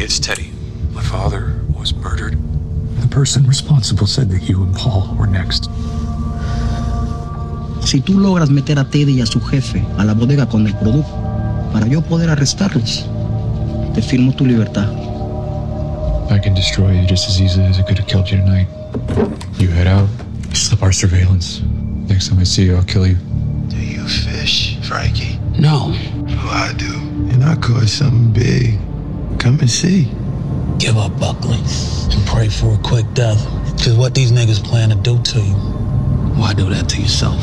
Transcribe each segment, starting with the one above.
it's Teddy. My father was murdered. The person responsible said that you and Paul were next. Si tú logras meter a Teddy y a su jefe a la bodega con el producto para yo poder arrestarlos, te firmo tu libertad. I can destroy you just as easily as I could have killed you tonight. You head out, slip our surveillance. Next time I see you, I'll kill you. Do you fish, Frankie? No. Oh, I do. And I caught something big. Come and see. Give up, Buckley, and pray for a quick death. Cause what these niggas plan to do to you, why do that to yourself?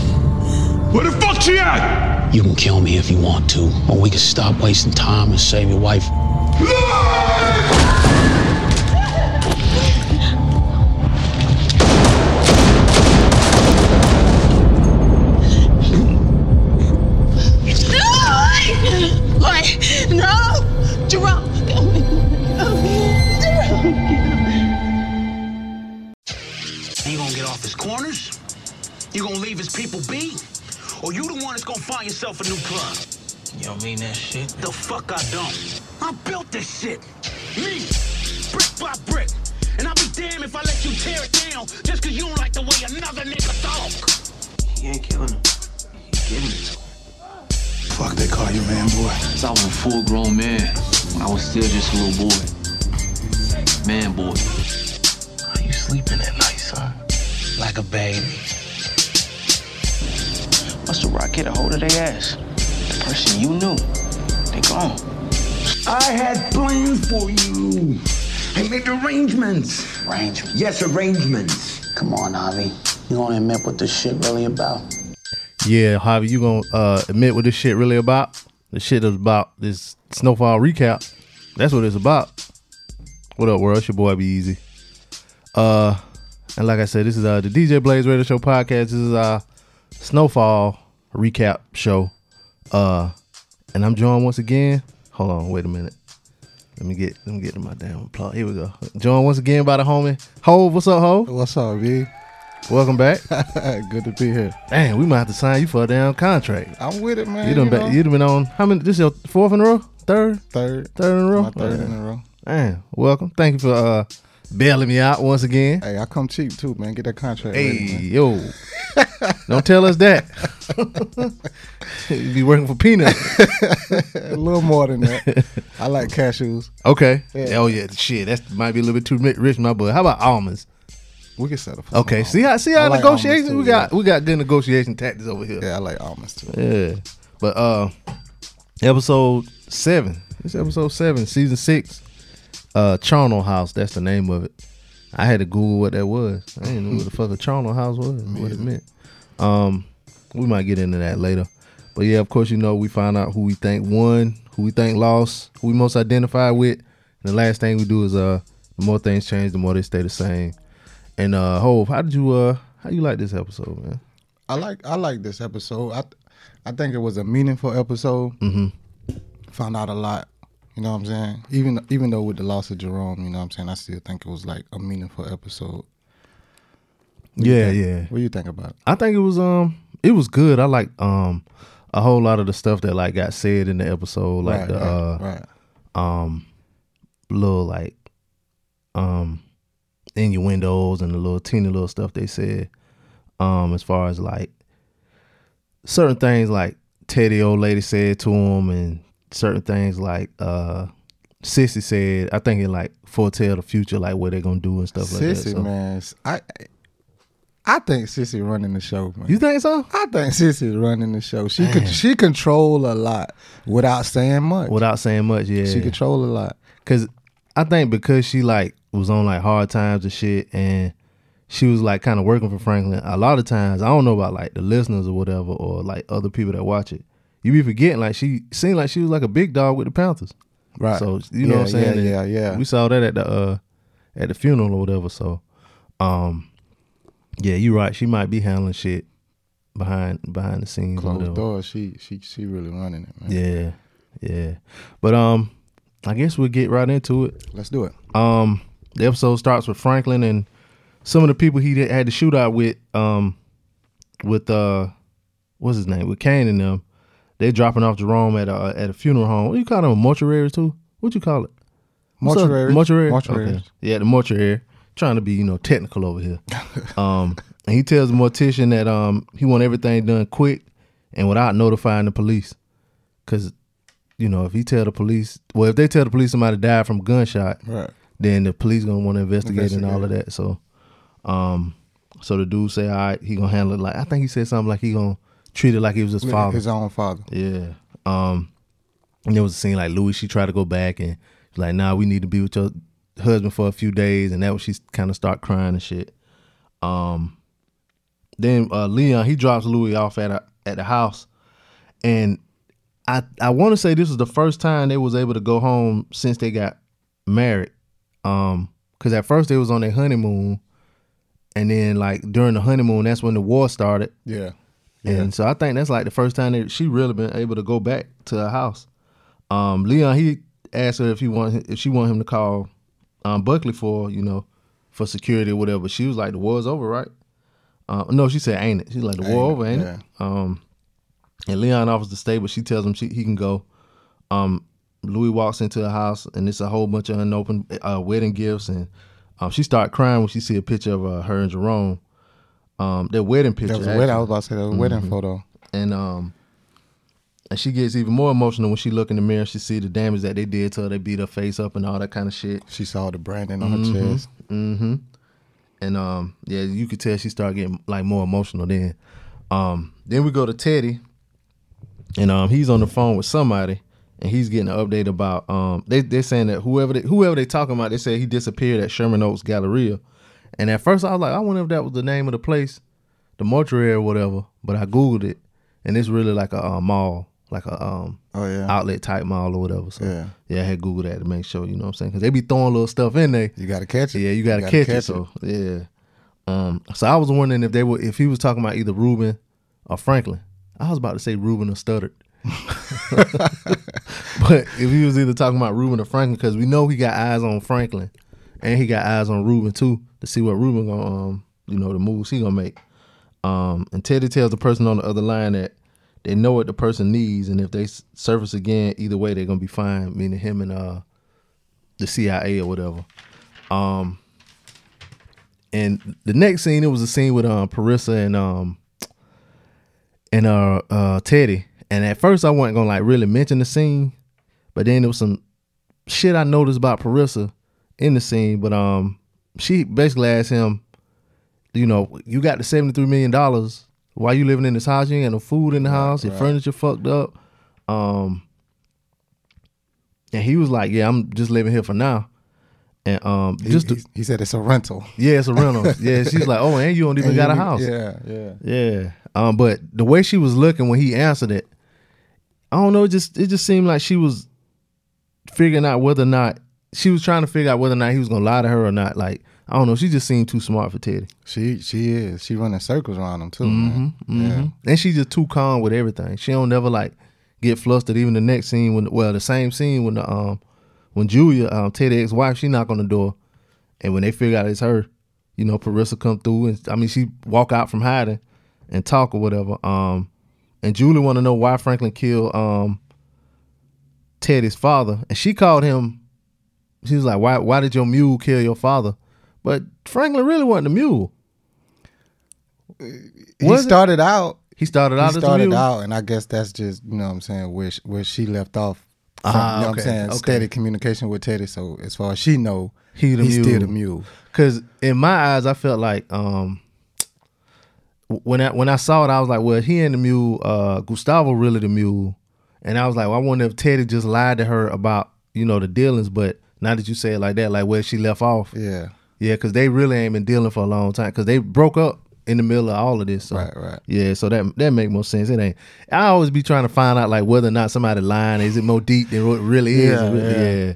Where the fuck she at? You can kill me if you want to, or we can stop wasting time and save your wife. Yourself a new club? You don't mean that shit? The fuck I don't. I built this shit. Me, brick by brick. And I'll be damned if I let you tear it down just cause you don't like the way another nigga talk. He ain't killing him. He giving it to him. Fuck they call you, man, boy. Cause I was a full grown man when I was still just a little boy. Man, boy. How are you sleeping at night, son? Like a baby. What's the rock get a hold of their ass? The person you knew. They gone. I had plans for you. I made arrangements. Arrangements? Yes, arrangements. Come on, Javi. You gonna admit what this shit really about? Yeah, Javi, you gonna uh, admit what this shit really about? The shit is about this snowfall recap. That's what it's about. What up, world? It's your boy B-Eazy. Uh, and like I said, this is uh the DJ Blaze Radio Show podcast. This is our snowfall recap show. Uh, and I'm joined once again. Hold on, wait a minute. Let me get let me get to my damn applause. Here we go. Joined once again by the homie Hov. What's up, Hov? What's up, V? Welcome back. Good to be here. Damn, we might have to sign you for a damn contract. I'm with it, man. You done, you been, know. you done been on how many? This is your fourth in a row, third, third, third in a row. my third in a row. Man, welcome. Thank you for uh bailing me out once again. Hey, I come cheap too, man. Get that contract. Hey, ready, yo, don't tell us that. you be working for peanuts. a little more than that. I like cashews. Okay. Yeah. Oh yeah, shit. That might be a little bit too rich, my boy. How about almonds? We can settle for Okay. See how see how like negotiations almonds, we too, got. We got good negotiation tactics over here. Yeah, I like almonds too. Yeah. But uh episode seven. It's episode seven, season six. Uh Charnel House, that's the name of it. I had to Google what that was. I didn't know what the fuck a charnel house was, what it meant. Um, we might get into that later. But yeah, of course, you know, we find out who we think won, who we think lost, who we most identify with. And the last thing we do is uh the more things change, the more they stay the same. And uh Hov, how did you uh how you like this episode, man? I like I like this episode. I I think it was a meaningful episode. Mm-hmm. Found out a lot. You know what I'm saying? Even even though with the loss of Jerome, you know what I'm saying, I still think it was like a meaningful episode. What Yeah, yeah. What do you think about it? I think it was um it was good. I like um a whole lot of the stuff that like got said in the episode, like Right, the right, uh right. um little like um innuendos and the little teeny little stuff they said. Um as far as like certain things like Teddy old lady said to him and certain things like uh Cissy said, I think it like foretell the future, like what they're gonna do and stuff like that. Cissy, So- man, I I think Cissy running the show, man. You think so? I think Cissy running the show. She could she control a lot without saying much. Without saying much, yeah. She control a lot. Cause I think because she like was on like hard times and shit, and she was like kind of working for Franklin. A lot of times, I don't know about like the listeners or whatever, or like other people that watch it. You be forgetting like she seemed like she was like a big dog with the Panthers, Right. So you know Yeah, what I'm saying? yeah, And yeah, yeah. We saw that at the uh at the funeral or whatever. So, um, yeah, you're right. She might be handling shit behind behind the scenes. Closed doors. She she she really running it, man. Yeah, yeah. But um, I guess we'll get right into it. Let's do it. Um, the episode starts with Franklin and some of the people he had to shoot out with. Um, with uh, what's his name? With Kane and them. They're dropping off Jerome at a at a funeral home. What do you call them? A mortuary too? What you call it? Mortuary. Mortuary. Mortuary. Okay. Yeah, the mortuary. Trying to be you know technical over here. um, and he tells the mortician that um he want everything done quick and without notifying the police, because you know if he tell the police, well if they tell the police somebody died from gunshot, Right. then the police gonna want to investigate, and all of that. So, um, so the dude say, all right, he gonna handle it like I think he said something like he gonna treat it like he was his father. His own father. Yeah. Um, and there was a scene like Louie. She tried to go back and like, "Nah, we need to be with your husband for a few days," and that was she kind of start crying and shit. Um, then uh, Leon he drops Louie off at a, at the house, and I I want to say this was the first time they was able to go home since they got married. Um, because at first they was on their honeymoon, and then like during the honeymoon, that's when the war started. Yeah. And so I think that's like the first time that she really been able to go back to her house. Um, Leon he asked her if he want if she want him to call um, Buckley for you know for security or whatever. She was like, "The war's over, right?" Uh, no, she said, "Ain't it?" She's like, "The war it, over, ain't yeah. it?" Um, and Leon offers to stay, but she tells him she, he can go. Um, Louie walks into the house, and it's a whole bunch of unopened uh, wedding gifts, and um, she start crying when she see a picture of uh, her and Jerome. Um, their wedding picture. That was a wedding. I was about to say that was a wedding photo. And um, and she gets even more emotional when she look in the mirror. She see the damage that they did to her. They beat her face up and all that kind of shit. She saw the branding on her chest. Mm-hmm. And um, yeah, you could tell she started getting like more emotional then. Um, then we go to Teddy, and um, he's on the phone with somebody, and he's getting an update about um, they they're saying that whoever they, whoever they talking about, they said he disappeared at Sherman Oaks Galleria, and at first I was like, I wonder if that was the name of the place, the mortuary or whatever. But I googled it, and it's really like a uh, mall, like a um Oh yeah. outlet type mall or whatever. So Yeah. yeah, I had Googled that to make sure, you know what I'm saying? Because they be throwing little stuff in there. You got to catch it. Yeah, you gotta, catch, it. So yeah. Um, so I was wondering if they were if he was talking about either Ruben or Franklin. I was about to say Ruben or Stuttered. but if he was either talking about Ruben or Franklin, because we know he got eyes on Franklin and he got eyes on Ruben too to see what Ruben gonna um, you know, the moves he gonna make. Um, and Teddy tells the person on the other line that they know what the person needs, and if they surface again, either way they're gonna be fine. Meaning him and uh the CIA or whatever. Um, and the next scene, it was a scene with um Parissa and um and uh uh Teddy. And at first I wasn't gonna like really mention the scene, but then there was some shit I noticed about Parissa in the scene. But um she basically asked him, you know, you got the seventy three million dollars. Why you living in this house? You ain't got no food in the house. Your right. furniture fucked up. Um, and he was like, "Yeah, I'm just living here for now." And um, He, just he, to, he said it's a rental. yeah, it's a rental. yeah, she's like, "Oh, and you don't even And got a house." Yeah, yeah. Yeah. Um, but the way she was looking when he answered it, I don't know, it just it just seemed like she was figuring out whether or not she was trying to figure out whether or not he was gonna lie to her or not. Like, I don't know, she just seemed too smart for Teddy. She she is. She running circles around him too, Mm-hmm, man. And she's just too calm with everything. She don't never like get flustered. Even the next scene when well, the same scene when the um when Julia, um Teddy ex wife, she knock on the door and when they figure out it's her, you know, Parissa come through and I mean she walk out from hiding and talk or whatever. Um and Julie wanna know why Franklin killed um Teddy's father. And she called him she was like, Why why did your mule kill your father? But Franklin really wasn't a mule. He Was it? started out. He started out He started out, and I guess that's just you know what I'm saying where sh- where she left off. From, Ah, you know okay, what I'm saying? okay. Steady communication with Teddy. So as far as she know, He the he's mule. still the mule. Cause in my eyes, I felt like um when I when I saw it, I was like, well, he and the mule, uh, Gustavo really the mule, and I was like, well, I wonder if Teddy just lied to her about you know the dealings. But now that you say it like that, like where she left off, Yeah. yeah, because they really ain't been dealing for a long time. Because they broke up in the middle of all of this. So, Right, right. Yeah, so that that make more sense. It ain't. I always be trying to find out like whether or not somebody lying. Is it more deep than what it really is? Yeah, Really- yeah. yeah.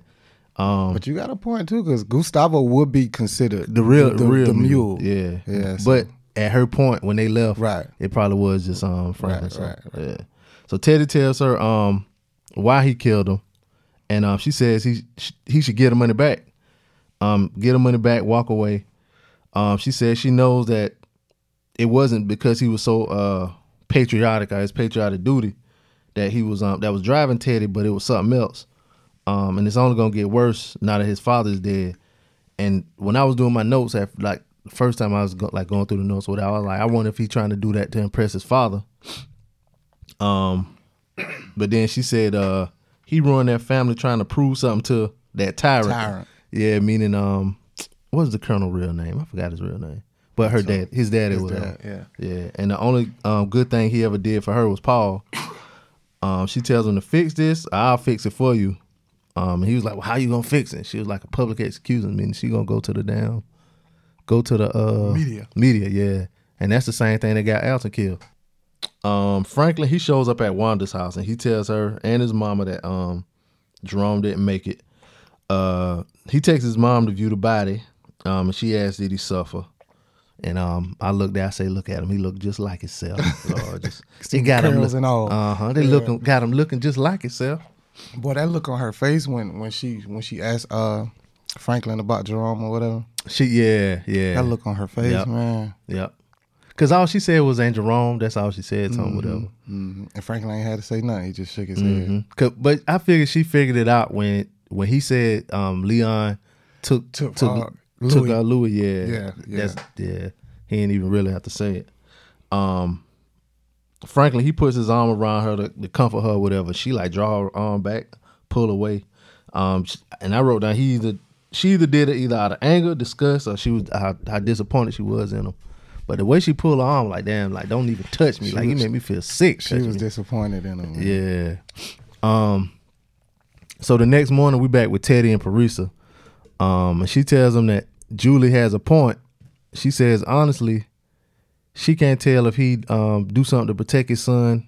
Um, But you got a point too, because Gustavo would be considered the real, the, the, real the mule. Yeah, Yeah, so- But at her point when they left, Right. it probably was just um Franklin. Right, so, right, right. Yeah. So Teddy tells her um why he killed him, and um she says he he should get her money back. Um, get her money back, walk away. Um, she says she knows that it wasn't because he was so uh patriotic or his patriotic duty that he was um that was driving Teddy, but it was something else. Um, and it's only gonna get worse now that his father's dead. And when I was doing my notes after like the first time I was go, like going through the notes, whatever, I was like, I wonder if he's trying to do that to impress his father. Um, but then she said, uh, he ruined their family trying to prove something to that tyrant. Tyrant. Yeah, meaning um, what's the colonel real name? I forgot his real name. But her dad, his daddy His was dad, uh, yeah. And the only um, good thing he ever did for her was Paul. Um, she tells him to fix this. I'll fix it for you. Um, and he was like, "Well, how you gonna fix it?" She was like, "A public execution, meaning she gonna go to the damn, go to the uh Media. media, yeah." And that's the same thing that got Alton killed. Um, Franklin he shows up at Wanda's house and he tells her and his mama that um Jerome didn't make it. Uh, he takes his mom to view the body. Um, and she asks, "Did he suffer?" And um, I looked there. I say, "Look at him. He looked just like himself." Lord, just he got him look, and all. Uh huh. They Yeah. looking got him looking just like himself. Boy, that look on her face when when she when she asked uh Franklin about Jerome or whatever. She yeah yeah. That look on her face, Yep. man. Yep. Cause all she said was "Ain't Jerome." That's all she said to him. Whatever. hmm And Franklin ain't had to say nothing. He just shook his hmm head. 'Cause- But I figured she figured it out when when he said um, Leon took Took, took uh, took Louie. uh, Louie. Yeah, Yeah, yeah. That's, yeah. He didn't even really have to say it. Um, Franklin he puts his arm around her to, to comfort her, whatever. She like draw her arm back, pull away. Um, and I wrote down he either she either did it either out of anger, disgust, or she was how, how disappointed she was in him. But the way she pulled her arm, like damn, like don't even touch me. She like he was- made me feel sick. She was me. disappointed in him. man. Yeah. Um. So the next morning we back with Teddy and Parisa. Um, and she tells him that Julie has a point. She says honestly, she can't tell if he um do something to protect his son.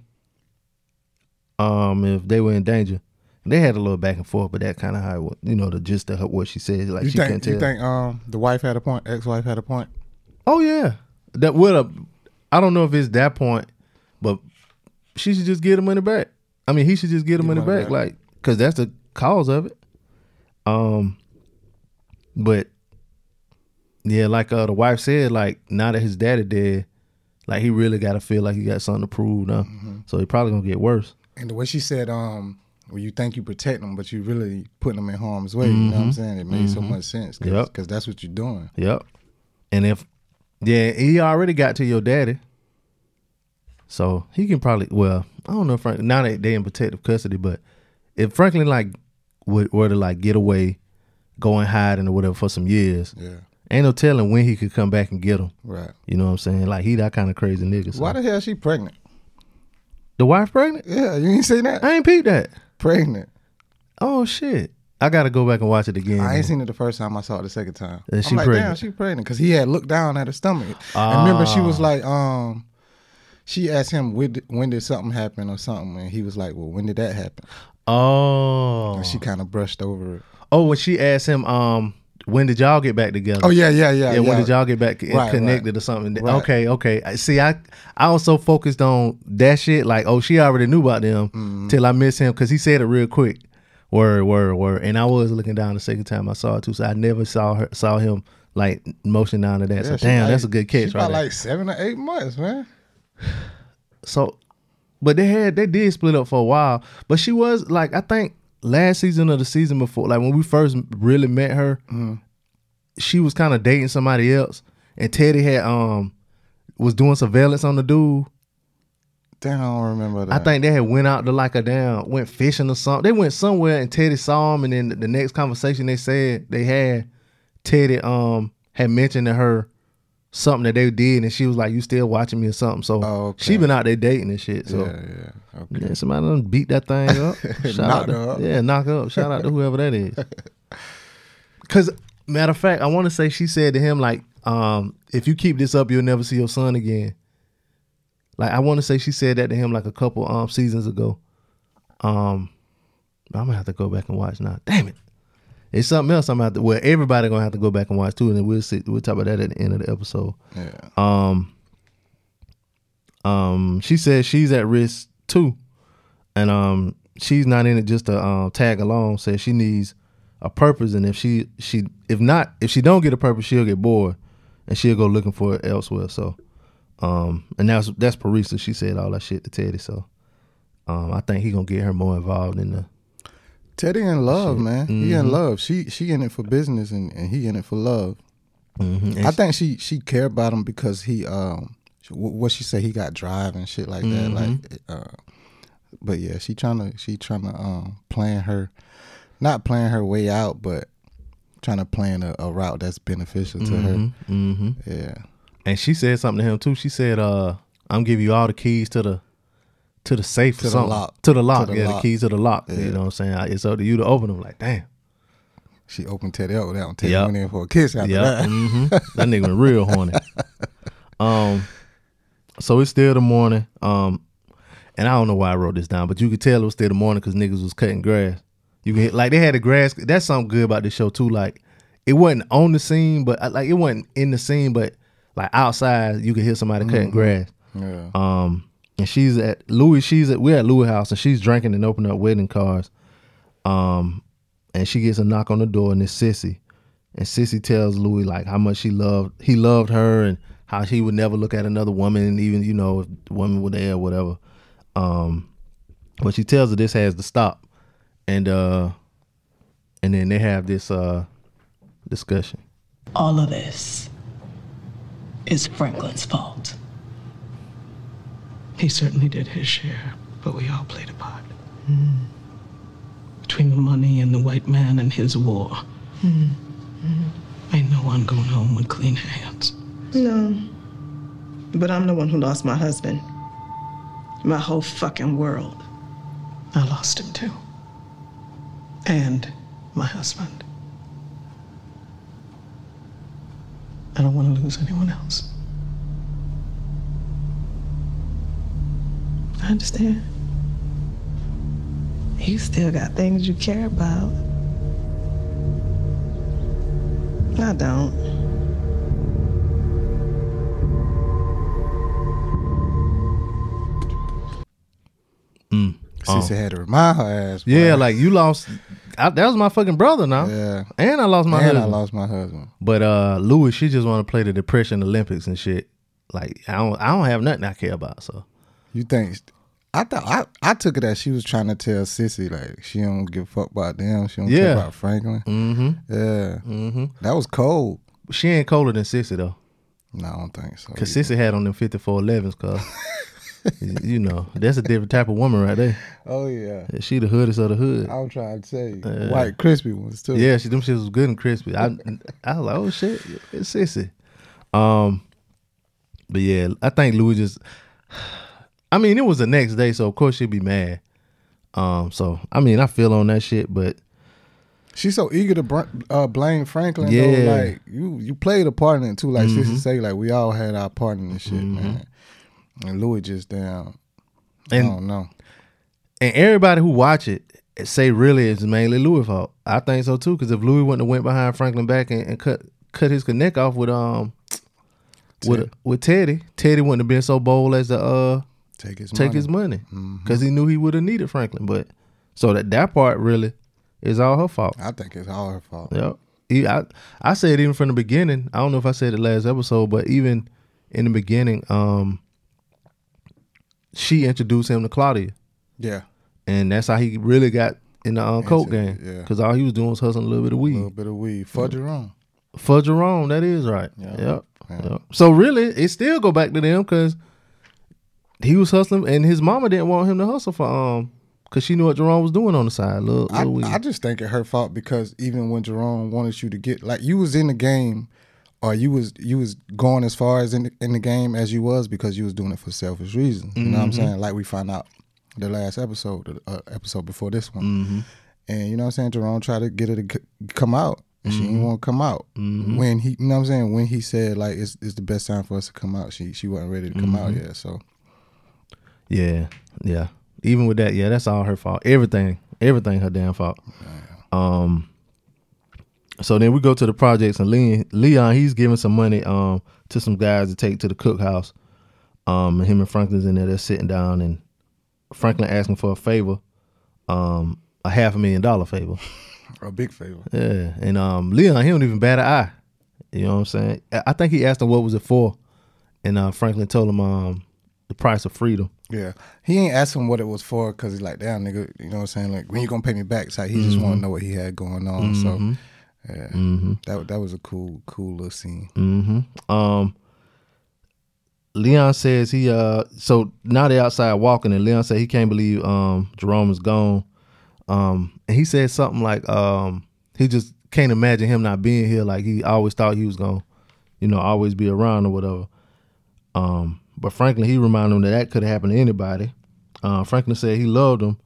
Um, if they were in danger, they had a little back and forth, but that kind of how it you know the gist of her, what she said. Like You she think can't tell. you think um the wife had a point, ex wife had a point? Oh yeah, that would have. I don't know if it's that point, but she should just get the money back. I mean, he should just get the money, money back, back. like because that's the cause of it. Um, but yeah, like uh, the wife said, like now that his daddy dead, like he really got to feel like he got something to prove now. Mm-hmm. So he probably gonna get worse. And the way she said, um, well, you think you protect them, but you really putting them in harm's way. You know what I'm Mhm. saying? It made so Mhm. much sense. Cause, Yep. 'cause that's what you're doing. Yep. And if yeah, he already got to your daddy. So he can probably well, I don't know if Frank now that they in protective custody, but if Franklin like would were to like get away, go and hide and whatever for some years, Yeah. ain't no telling when he could come back and get him. Right. You know what I'm saying? Like he that kind of crazy nigga. So. Why the hell she pregnant? the wife pregnant? Yeah, you ain't seen that? I ain't peeped that. Pregnant. Oh shit. I gotta go back and watch it again. I ain't seen it the first time. I saw it the second time. Is I'm she like, damn, she pregnant because he had looked down at her stomach. And remember, she was Ah. like, um, she asked him when did, when did something happen or something, and he was like, well, when did that happen? Oh. And she kind of brushed over it. Oh, when she asked him, um, when did y'all get back together? Oh yeah, yeah, yeah. yeah, when yeah. did y'all get back Right, connected right. or something? Right. Okay, okay. See, I I was so focused on that shit, like, oh, she already knew about them Mm-hmm. till I missed him because he said it real quick. Word, word, word. And I was looking down the second time I saw it too, so I never saw her saw him like motion down to that. Yeah, so damn, like- that's a good catch She right about there. like seven or eight months, man. So, but they had they did split up for a while. But she was like, I think last season or the season before, like when we first really met her, Mm-hmm. she was kind of dating somebody else, and Teddy had um was doing surveillance on the dude. Damn, I don't remember that. I think they had went out to like a damn went fishing or something. They went somewhere and Teddy saw him, and then the next conversation they said they had, Teddy um had mentioned to her something that they did, and she was like, "You still watching me or something?" So Oh, okay. she been out there dating and shit. So yeah, yeah. Okay. yeah, somebody done beat that thing up. Shout Knock out to, up. Yeah, knock up. Shout out to whoever that is. Cause matter of fact, I want to say she said to him like, um, "If you keep this up, you'll never see your son again." Like I want to say she said that to him like a couple um seasons ago. Um, I'm gonna have to go back and watch now. Damn it. It's something else I'm gonna have to well, everybody gonna have to go back and watch too, and then we'll see we'll talk about that at the end of the episode. Yeah. Um, um, she says she's at risk too, and um, she's not in it just to um, tag along. Says she needs a purpose, and if she she if not if she don't get a purpose, she'll get bored, and she'll go looking for it elsewhere. So, um, and that's that's Parisa. She said all that shit to Teddy. So, um, I think he gonna get her more involved in the Teddy in love, man. He in Mhm. love. She she in it for business and, and he in it for love. Mhm. I think she she care about him because he um what she say he got drive and shit like that. Like, uh, but yeah, she trying to she trying to um plan her, not plan her way out, but trying to plan a, a route that's beneficial to her. Mm-hmm. Yeah. And she said something to him too. She said, uh, I'm giving you all the keys to the to the safe To or the something. lock. To the lock. To the yeah, lock. the keys to the lock. Yeah. You know what I'm saying? It's up to you to open them. Like, damn. She opened Teddy up one. Teddy Yep. went in for a kiss after Yeah. that. hmm That nigga went real horny. Um, so it's still the morning. Um, and I don't know why I wrote this down, but you could tell it was still the morning because niggas was cutting grass. You can like they had the grass. That's something good about this show too. Like it wasn't on the scene, but like it wasn't in the scene, but like outside you could hear somebody cutting Mhm. grass. Yeah. Um, and she's at Louie. She's at we're at Louie house, and she's drinking and opening up wedding cards. Um, and she gets a knock on the door, and it's Cissy. And Cissy tells Louie like how much she loved he loved her, and how he would never look at another woman, and even you know if the woman were there or whatever. Um, but she tells her this has to stop, and uh, and then they have this uh discussion. All of this is Franklin's fault. He certainly did his share, but we all played a part. Hmm. Between the money and the white man and his war, hmm. ain't no one going home with clean hands. No. But I'm the one who lost my husband. My whole fucking world. I lost him too. And my husband. I don't want to lose anyone else. I understand. You still got things you care about. I don't. Mm. Cissy had to remind her ass. Yeah, like you lost. I, that was my fucking brother now. Yeah. and I lost my And I husband. lost my husband. But uh, Louie, she just want to play the Depression Olympics and shit. Like I don't, I don't have nothing I care about. So You think? I thought I, I took it that she was trying to tell Cissy like she don't give a fuck about them. She don't Yeah. care about Franklin. Mm-hmm. Yeah. Mm-hmm. That was cold. She ain't colder than Cissy though. No, I don't think so. Cause Cissy had on them fifty four elevens. Cause you know that's a different type of woman right there. Oh yeah. She the hoodest of the hood. I was trying to tell you. Uh, White crispy ones too. Yeah, she them shits was good and crispy. I I was like, oh shit, it's Cissy. Um, but yeah, I think Louie just. I mean, it was the next day, so of course she'd be mad. Um, so I mean, I feel on that shit, but She's so eager to br- uh, blame Franklin. Yeah. Though, like you, you played a part in it too. Like Mhm. Cissy say, like we all had our part in this shit, man. And Louie just down. I And- don't know. and everybody who watch it say really it's mainly Louie' fault. I think so too, because if Louie wouldn't have went behind Franklin back and, and cut cut his connect off with um with Ted. with Teddy, Teddy wouldn't have been so bold as to uh Take his take money. his money because he knew he would have needed Franklin. But so that that part really is all her fault. I think it's all her fault. Yep. He- I I said even from the beginning. I don't know if I said it last episode, but even in the beginning, um, she introduced him to Claudia, Yeah. and that's how he really got in the uh, coke game. yeah. Because all he was doing was hustling a little bit of weed. A little bit of weed for Jerome. For Jerome, that is right. Yeah. Yep. Yeah. Yep. So really, it still go back to them because he was hustling, and his mama didn't want him to hustle for um, because she knew what Jerome was doing on the side. Little, I, little weed. I just think it her fault because even when Jerome wanted you to get like you was in the game or you was you was going as far as in the, in the game as you was because you was doing it for selfish reasons. You know what I'm Mhm. saying? Like we found out the last episode, the uh, episode before this one. Mhm. And you know what I'm saying? Jerome tried to get her to come out. And she didn't Mhm. want to come out. Mhm. When he, you know what I'm saying? When he said like it's, it's the best time for us to come out, she she wasn't ready to come out yet. So Yeah, yeah. Even with that, yeah, that's all her fault. Everything, everything her damn fault. Um. So then we go to the projects and Leon, Leon he's giving some money um to some guys to take to the cookhouse. Um, and him and Franklin's in there, they're sitting down, and Franklin asking for a favor, um, a half a million dollar favor. a big favor. Yeah, and um, Leon he don't even bat an eye. You know what I'm saying? I think he asked him what was it for, and uh, Franklin told him um, the price of freedom. Yeah, he ain't asking what it was for because he's like, damn, nigga, you know what I'm saying? Like, when you gonna pay me back? So he just want to know what he had going on. So, Mhm. Yeah, Mhm. that that was a cool, cool little scene. Mm-hmm. Um, Leon says he uh so now they're outside walking and Leon said he can't believe um Jerome is gone. Um and he said something like um he just can't imagine him not being here like he always thought he was gonna you know always be around or whatever. Um but Franklin he reminded him that that could have happened to anybody. Uh, Franklin said he loved them,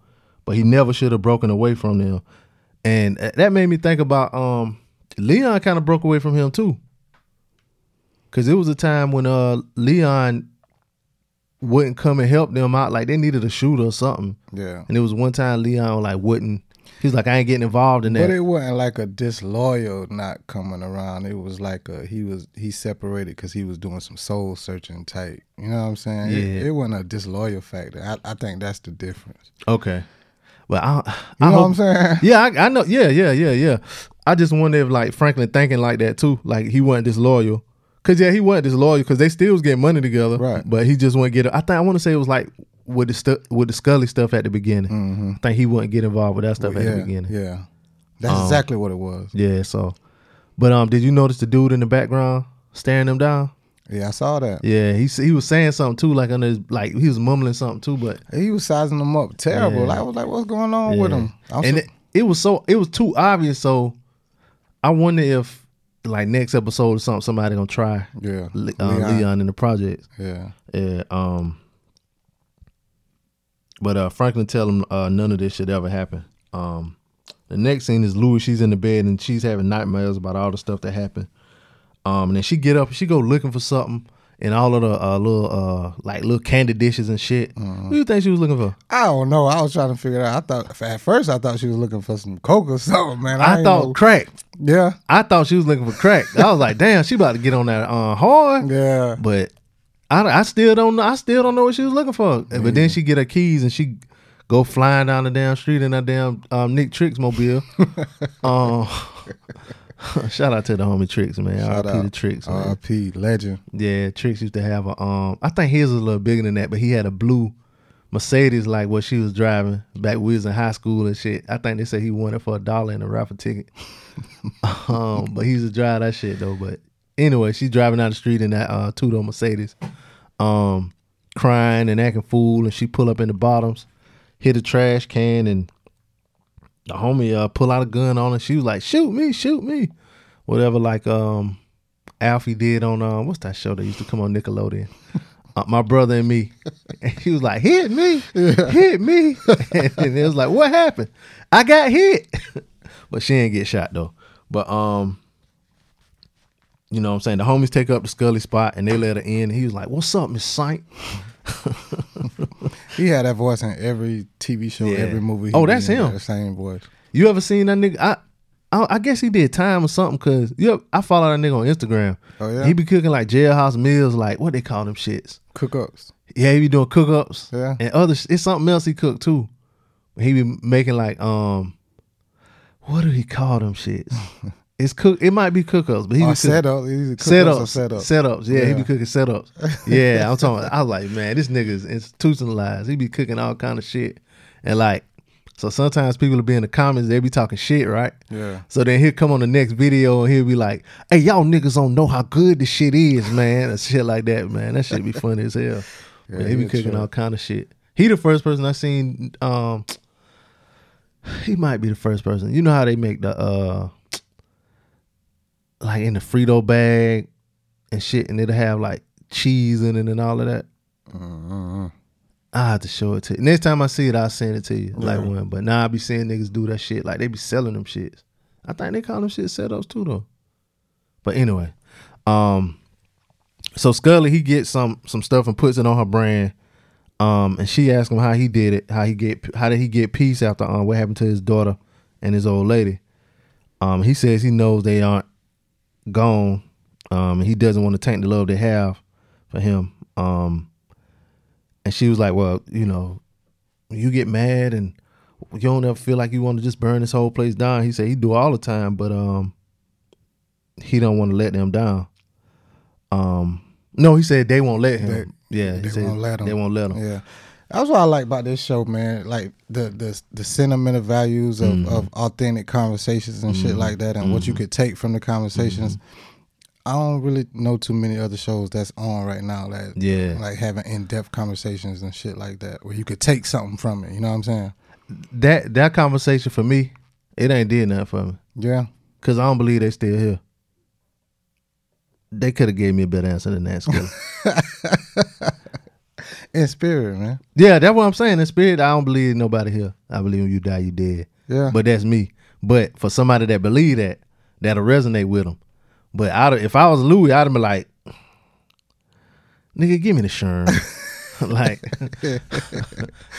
but he never should have broken away from them. And that made me think about um Leon kind of broke away from him too. Cause it was a time when uh Leon wouldn't come and help them out, like they needed a shooter or something. Yeah. And it was one time Leon like wouldn't. He's like, I ain't getting involved in that. But it wasn't like a disloyal not coming around. It was like a he was he separated because he was doing some soul searching type. You know what I'm saying? It- Yeah. It, wasn't a disloyal factor. I, I think that's the difference. okay, but I, You know hope- what I'm saying? Yeah, I, I know. Yeah, yeah, yeah, yeah. I just wonder if like Franklin thinking like that too, like he wasn't disloyal. Cause yeah, he wasn't disloyal because they still was getting money together. Right. But he just wouldn't get it. I think I want to say it was like with the stu- with the Scully stuff at the beginning. I think he wouldn't get involved with that stuff at yeah, the beginning. yeah. That's Um, exactly what it was. Yeah. So, but um, did you notice the dude in the background staring him down? Yeah, I saw that. Yeah, he he was saying something too, like under his, like he was mumbling something too, but He was sizing them up terrible. Yeah. Like, I was like, what's going on with Yeah. him? I'm and so- it, it was so it was too obvious. So I wonder if like next episode or something, somebody gonna try Yeah. Le- uh, Leon. Leon. in the project. Yeah. yeah. Um, but uh, Franklin tell him uh, none of this should ever happen. Um, the next scene is Louie. She's in the bed and she's having nightmares about all the stuff that happened. Um, and then she get up, she go looking for something, and all of the uh, little uh, like little candy dishes and shit. What do you think she was looking for? I don't know. I was trying to figure it out. I thought at first I thought she was looking for some coke or something, man. I, ain't thought know. crack. Yeah. I thought she was looking for crack. I was like, damn, she about to get on that uh, hard. Yeah. But I, I still don't know. I still don't know what she was looking for. But then she get her keys and she go flying down the damn street in that damn um, Nick Tricks mobile. um, shout out to the homie Tricks, man. Shout R.I.P. out. the Tricks, man. R.I.P. Legend. Yeah, Tricks used to have a um I think his was a little bigger than that, but he had a blue Mercedes like what she was driving back when we was in high school and shit. I think they said he won it for a dollar in a raffle ticket. um, but he used to drive that shit though. But anyway, she's driving down the street in that uh two door Mercedes, um, crying and acting fool, and she pull up in the bottoms, hit a trash can, and the homie uh pull out a gun on her. She was like, "Shoot me, shoot me," whatever. Like um, Alfie did on uh, what's that show that used to come on Nickelodeon? Uh, my brother and me. And he was like, "Hit me, hit me," and it was like, "What happened? I got hit." but she ain't get shot though. But um, you know what I'm saying? The homies take up the Scully spot and they let her in. And he was like, What's up, Miss Saint? He had that voice in every TV show, Yeah. every movie. Oh, that's him. The same voice. You ever seen that nigga? I I, I guess he did time or something because you I follow that nigga on Instagram. Oh, yeah? He be cooking like jailhouse meals, like what they call them shits. Cook-ups. Yeah, he be doing cook ups. Yeah. And other it's something else he cooked too. He be making like um what do he call them shits? it's cook it might be cook ups, but he be cooking- setup. Cook-ups setups. Setups. Yeah, he Yeah. be cooking setups. Yeah, I'm talking About, I was like, man, this nigga's institutionalized. He be cooking all kind of shit. And like so sometimes people will be in the comments, they be talking shit, right? Yeah. So then he'll come on the next video and he'll be like, Hey, y'all niggas don't know how good this shit is, man. And shit like that, man. That shit be funny as hell. Yeah, Man, he be cooking trip. all kind of shit. He the first person I seen um he might be the first person. You know how they make the uh like in the Frito bag and shit, and it'll have like cheese in it and all of that. Mm-hmm. I have to show it to you. Next time I see it, I'll send it to you. Like one. But now I be seeing niggas do that shit. Like they be selling them shits. I think they call them shit setups too though. But anyway, um, so Scully he gets some some stuff and puts it on her brand. Um, and she asked him how he did it, how he get how did he get peace after um what happened to his daughter and his old lady. Um, he says he knows they aren't gone. Um, and he doesn't want to taint the love they have for him. Um, and she was like, "Well, you know, you get mad and you don't ever feel like you want to just burn this whole place down." He said he do all the time, but um, he don't want to let them down. Um, no, he said they won't let him. Yeah, he they won't let him. they won't let 'em. Yeah, that's what I like about this show, man. Like the the the sentimental values of, Mm-hmm. of authentic conversations and shit Mhm. like that, and what you Mhm. could take from the conversations. Mm-hmm. I don't really know too many other shows that's on right now that Yeah. like having in depth conversations and shit like that where you could take something from it. You know what I'm saying? that that conversation for me, it ain't did nothing for me. Yeah. Cause I don't believe they still here. They could have gave me a better answer than that. In spirit, man. yeah, that's what I'm saying. In spirit, I don't believe nobody here. I believe when you die, you dead. Yeah. But that's me. But for somebody that believe that, that'll resonate with them. But out of, if I was Louie, I'd been like, nigga, give me the sherm. like,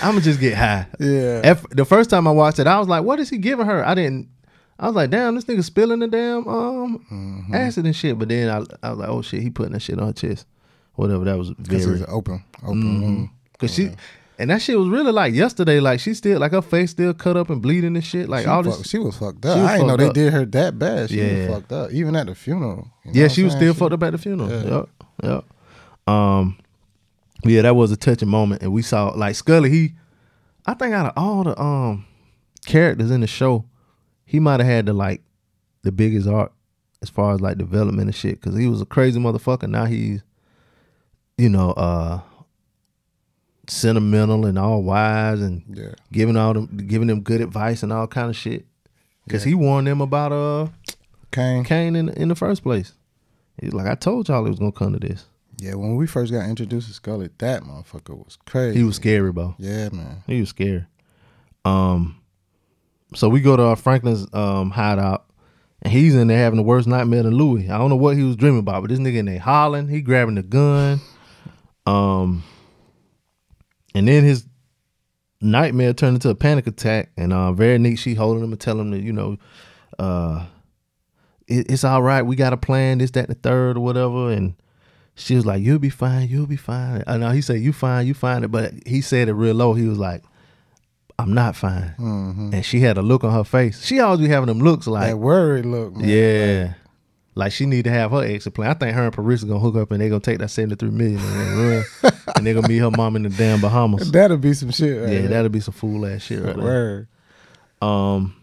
I'm gonna just get high. Yeah. At- the first time I watched it, I was like, what is he giving her? I didn't. I was like, damn, this nigga spilling the damn um Mm-hmm. acid and shit. But then I, I was like, oh shit, he putting that shit on her chest. Whatever. That was Because very open, open Mhm. wound. Cause she, and that shit was really like yesterday. Like she still, like her face still cut up and bleeding and shit. Like she, all fuck- this. she was fucked up. was I didn't know they up. did her that bad. She Yeah. was fucked up. Even at the funeral. you know yeah, she was still She- fucked up at the funeral. Yeah. Yep, yep. Um, yeah, that was a touching moment, and we saw like Scully. He, I think out of all the um characters in the show, he might have had the like the biggest arc as far as like development and shit. Cause he was a crazy motherfucker. Now he's, you know, uh sentimental and all wise and Yeah. giving all them giving them good advice and all kind of shit. Cause he warned them about uh Kane. Kane in in the first place. He's like, I told y'all it was gonna come to this. Yeah, when we first got introduced to Scully, that motherfucker was crazy. He was scary, bro. Yeah, man. He was scary. Um, so we go to uh, Franklin's um hideout, and he's in there having the worst nightmare than Louie. I don't know what he was dreaming about, but this nigga in there hollering, he grabbing the gun. Um, and then his nightmare turned into a panic attack, and uh, Veronique. She holding him and telling him that you know, uh, it, it's all right. We got a plan. This, that, and the third, or whatever. And she was like, "You'll be fine. You'll be fine." I know he said, "You fine. You fine." But he said it real low. He was like, "I'm not fine." Mhm. And she had a look on her face. She always be having them looks like that worried look, man. yeah. Like she need to have her exit plan. I think her and Parisa gonna hook up and they gonna take that seventy three million and run. and they gonna meet her mom in the damn Bahamas. That'll be some shit. Right yeah, there. that'll be some fool ass shit right there. Word. Um,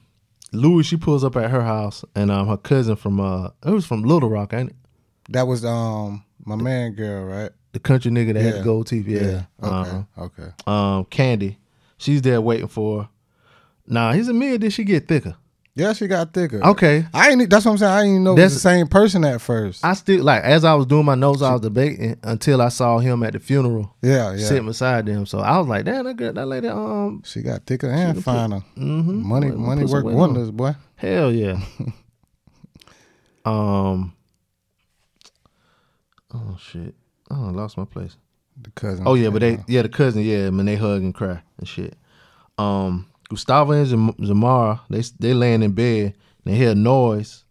Louie, she pulls up at her house, and um, her cousin from uh, it was from Little Rock, ain't it? That was um my man girl, right? The country nigga that had the gold teeth. Yeah. Yeah. Okay. Uh-huh. Okay. Um, Candy, she's there waiting for. her. Nah, he's a mid. Did she get thicker? Yeah, she got thicker. Okay. I ain't. That's what I'm saying. I didn't even know it was That's- the same person at first. I still like as I was doing my notes, I was debating until I saw him at the funeral. Yeah, yeah. sitting beside them. So I was like, damn, that girl, that lady, um, she got thicker and finer. mhm. Money, Put- money work weight on. wonders, boy. Hell yeah. um. Oh shit! Oh, I lost my place. The cousin. Oh yeah, but they yeah the cousin yeah man they hug and cry and shit. Um, Gustavo and Zam- Zamara they they laying in bed and they hear noise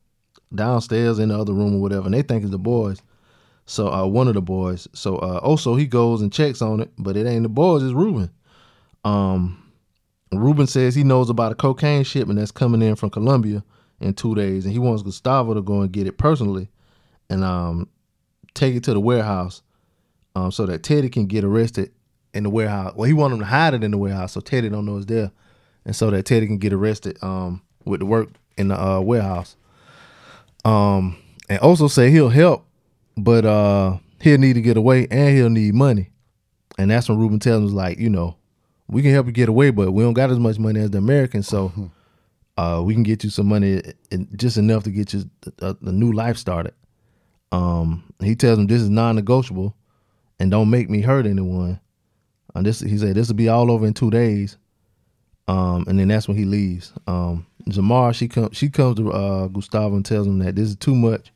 downstairs in the other room or whatever and they think it's the boys. So uh, one of the boys. So uh, Oso he goes and checks on it, but it ain't the boys. It's Ruben. Um, Ruben says he knows about a cocaine shipment that's coming in from Colombia in two days, and he wants Gustavo to go and get it personally, and um, take it to the warehouse, um, so that Teddy can get arrested in the warehouse. Well, he want him to hide it in the warehouse so Teddy don't know it's there, and so that Teddy can get arrested um with the work in the uh, warehouse. Um, and Oso say he'll help, but uh, he'll need to get away and he'll need money, and that's when Ruben tells him like, you know, we can help you get away, but we don't got as much money as the Americans, so uh, we can get you some money, and just enough to get you a, a new life started. Um, he tells him this is non-negotiable, and don't make me hurt anyone. And this, he said, this will be all over in two days. Um, and then that's when he leaves. Um, Zamar, she comes, she comes to uh, Gustavo and tells him that this is too much,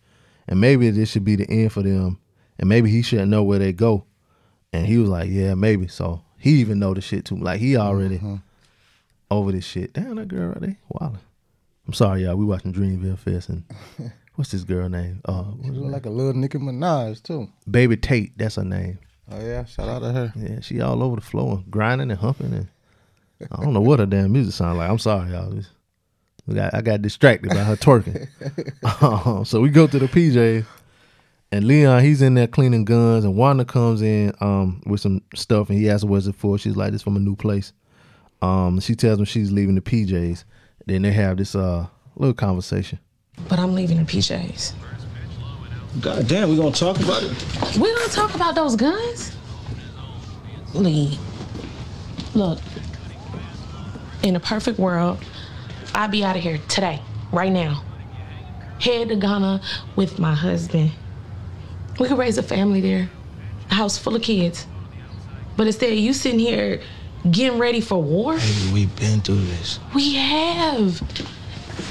and maybe this should be the end for them, and maybe he shouldn't know where they go. And he was like, yeah, maybe. So he even know the shit too. Like he already over this shit. Damn, that girl right there, wildin'. I'm sorry, y'all. We watching Dreamville Fest, and what's this girl name? Uh, She look like a little Nicki Minaj too. Baby Tate, that's her name. Oh yeah, shout out to her. Yeah, she all over the floor, grinding and humping, and I don't know what her damn music sound like. I'm sorry, y'all. Just- got, I got distracted by her twerking. Um, so we go to the PJ, and Leon, he's in there cleaning guns, and Wanda comes in um with some stuff, and he asks her what's it for. She's like, "This from a new place." Um, she tells him she's leaving the PJs. Then they have this uh little conversation. But I'm leaving the PJs. God damn, we gonna talk about it? We're gonna talk about those guns? Lee, look, in a perfect world, I'd be out of here today, right now. Head to Ghana with my husband. We could raise a family there, a house full of kids. But instead, you sitting here getting ready for war? Baby, we've been through this. We have.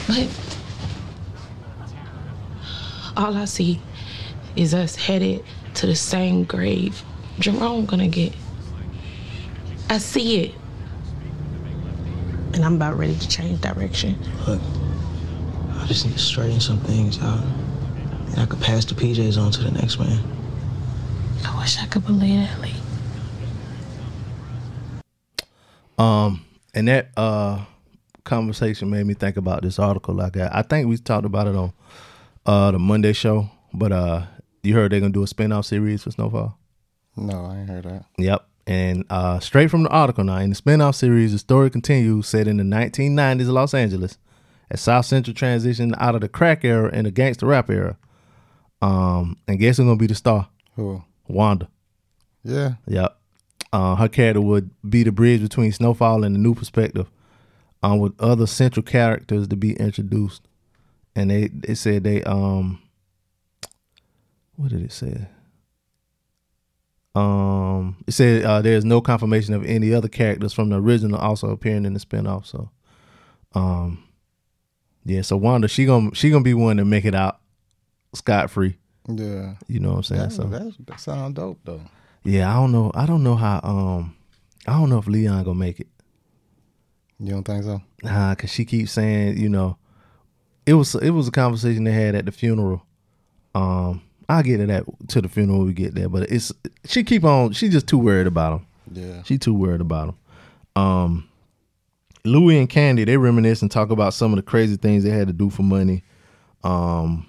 But all I see is us headed to the same grave Jerome gonna get. I see it. And I'm about ready to change direction. Look, I just need to straighten some things out. And I could pass the PJs on to the next man. I wish I could believe that, Lee. Um, and that uh conversation made me think about this article I got. I think we talked about it on uh the Monday show, but uh you heard they're gonna do a spin-off series for Snowfall? No, I ain't heard that. Yep. And uh straight from the article now, in the spin-off series, the story continues set in the 1990s Los Angeles as South Central transitioned out of the crack era and the gangster rap era. Um, and guess who's gonna be the star? Who? Wanda. Yeah. Yep. Uh, her character would be the bridge between Snowfall and the new perspective, um, with other central characters to be introduced. And they they said they um, what did it say? Um, it said uh, there's no confirmation of any other characters from the original also appearing in the spinoff. So, um, yeah. So Wanda, she gonna she gonna be one to make it out scot free. Yeah. You know what I'm saying? That, so that, that sound dope though. yeah, I don't know. I don't know how. Um, I don't know if Leon gonna make it. You don't think so? Nah, cause she keeps saying, you know, it was it was a conversation they had at the funeral. Um, I'll get to that to the funeral when we get there, but it's she keep on. She just too worried about him. Yeah. she too worried about him. Um, Louie and Candy they reminisce and talk about some of the crazy things they had to do for money. Um,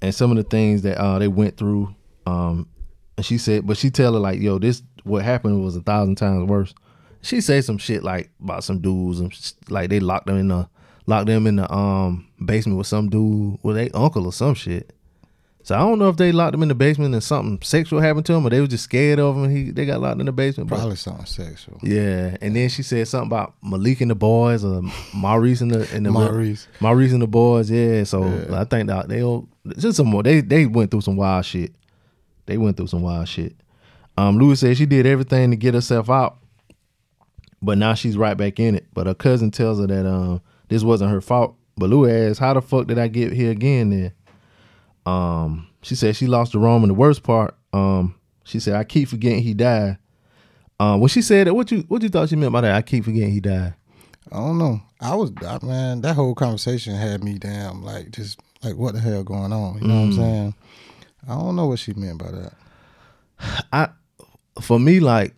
and some of the things that uh, they went through. Um, and she said, but she tell her like, "Yo, this what happened was a thousand times worse." She say some shit like about some dudes and like they locked them in the locked them in the um basement with some dude with they uncle or some shit. So I don't know if they locked him in the basement and something sexual happened to him, or they were just scared of him. And he they got locked in the basement. but- Probably something sexual. yeah, and then she said something about Malik and the boys, or Maurice and the and the Maurice. Maurice and the boys. Yeah, so Yeah. I think that they all just some more. They they went through some wild shit. They went through some wild shit. Um, Louie said she did everything to get herself out, but now she's right back in it. But her cousin tells her that um this wasn't her fault. But Louie asks, "How the fuck did I get here again?" Then, um, she said she lost Jerome. And the worst part, um, she said, "I keep forgetting he died." Um, when she said that, what you what you thought she meant by that? I keep forgetting he died. I don't know. I was I, man. That whole conversation had me damn like just like what the hell going on? You know what I'm Mm. saying? I don't know what she meant by that. I for me like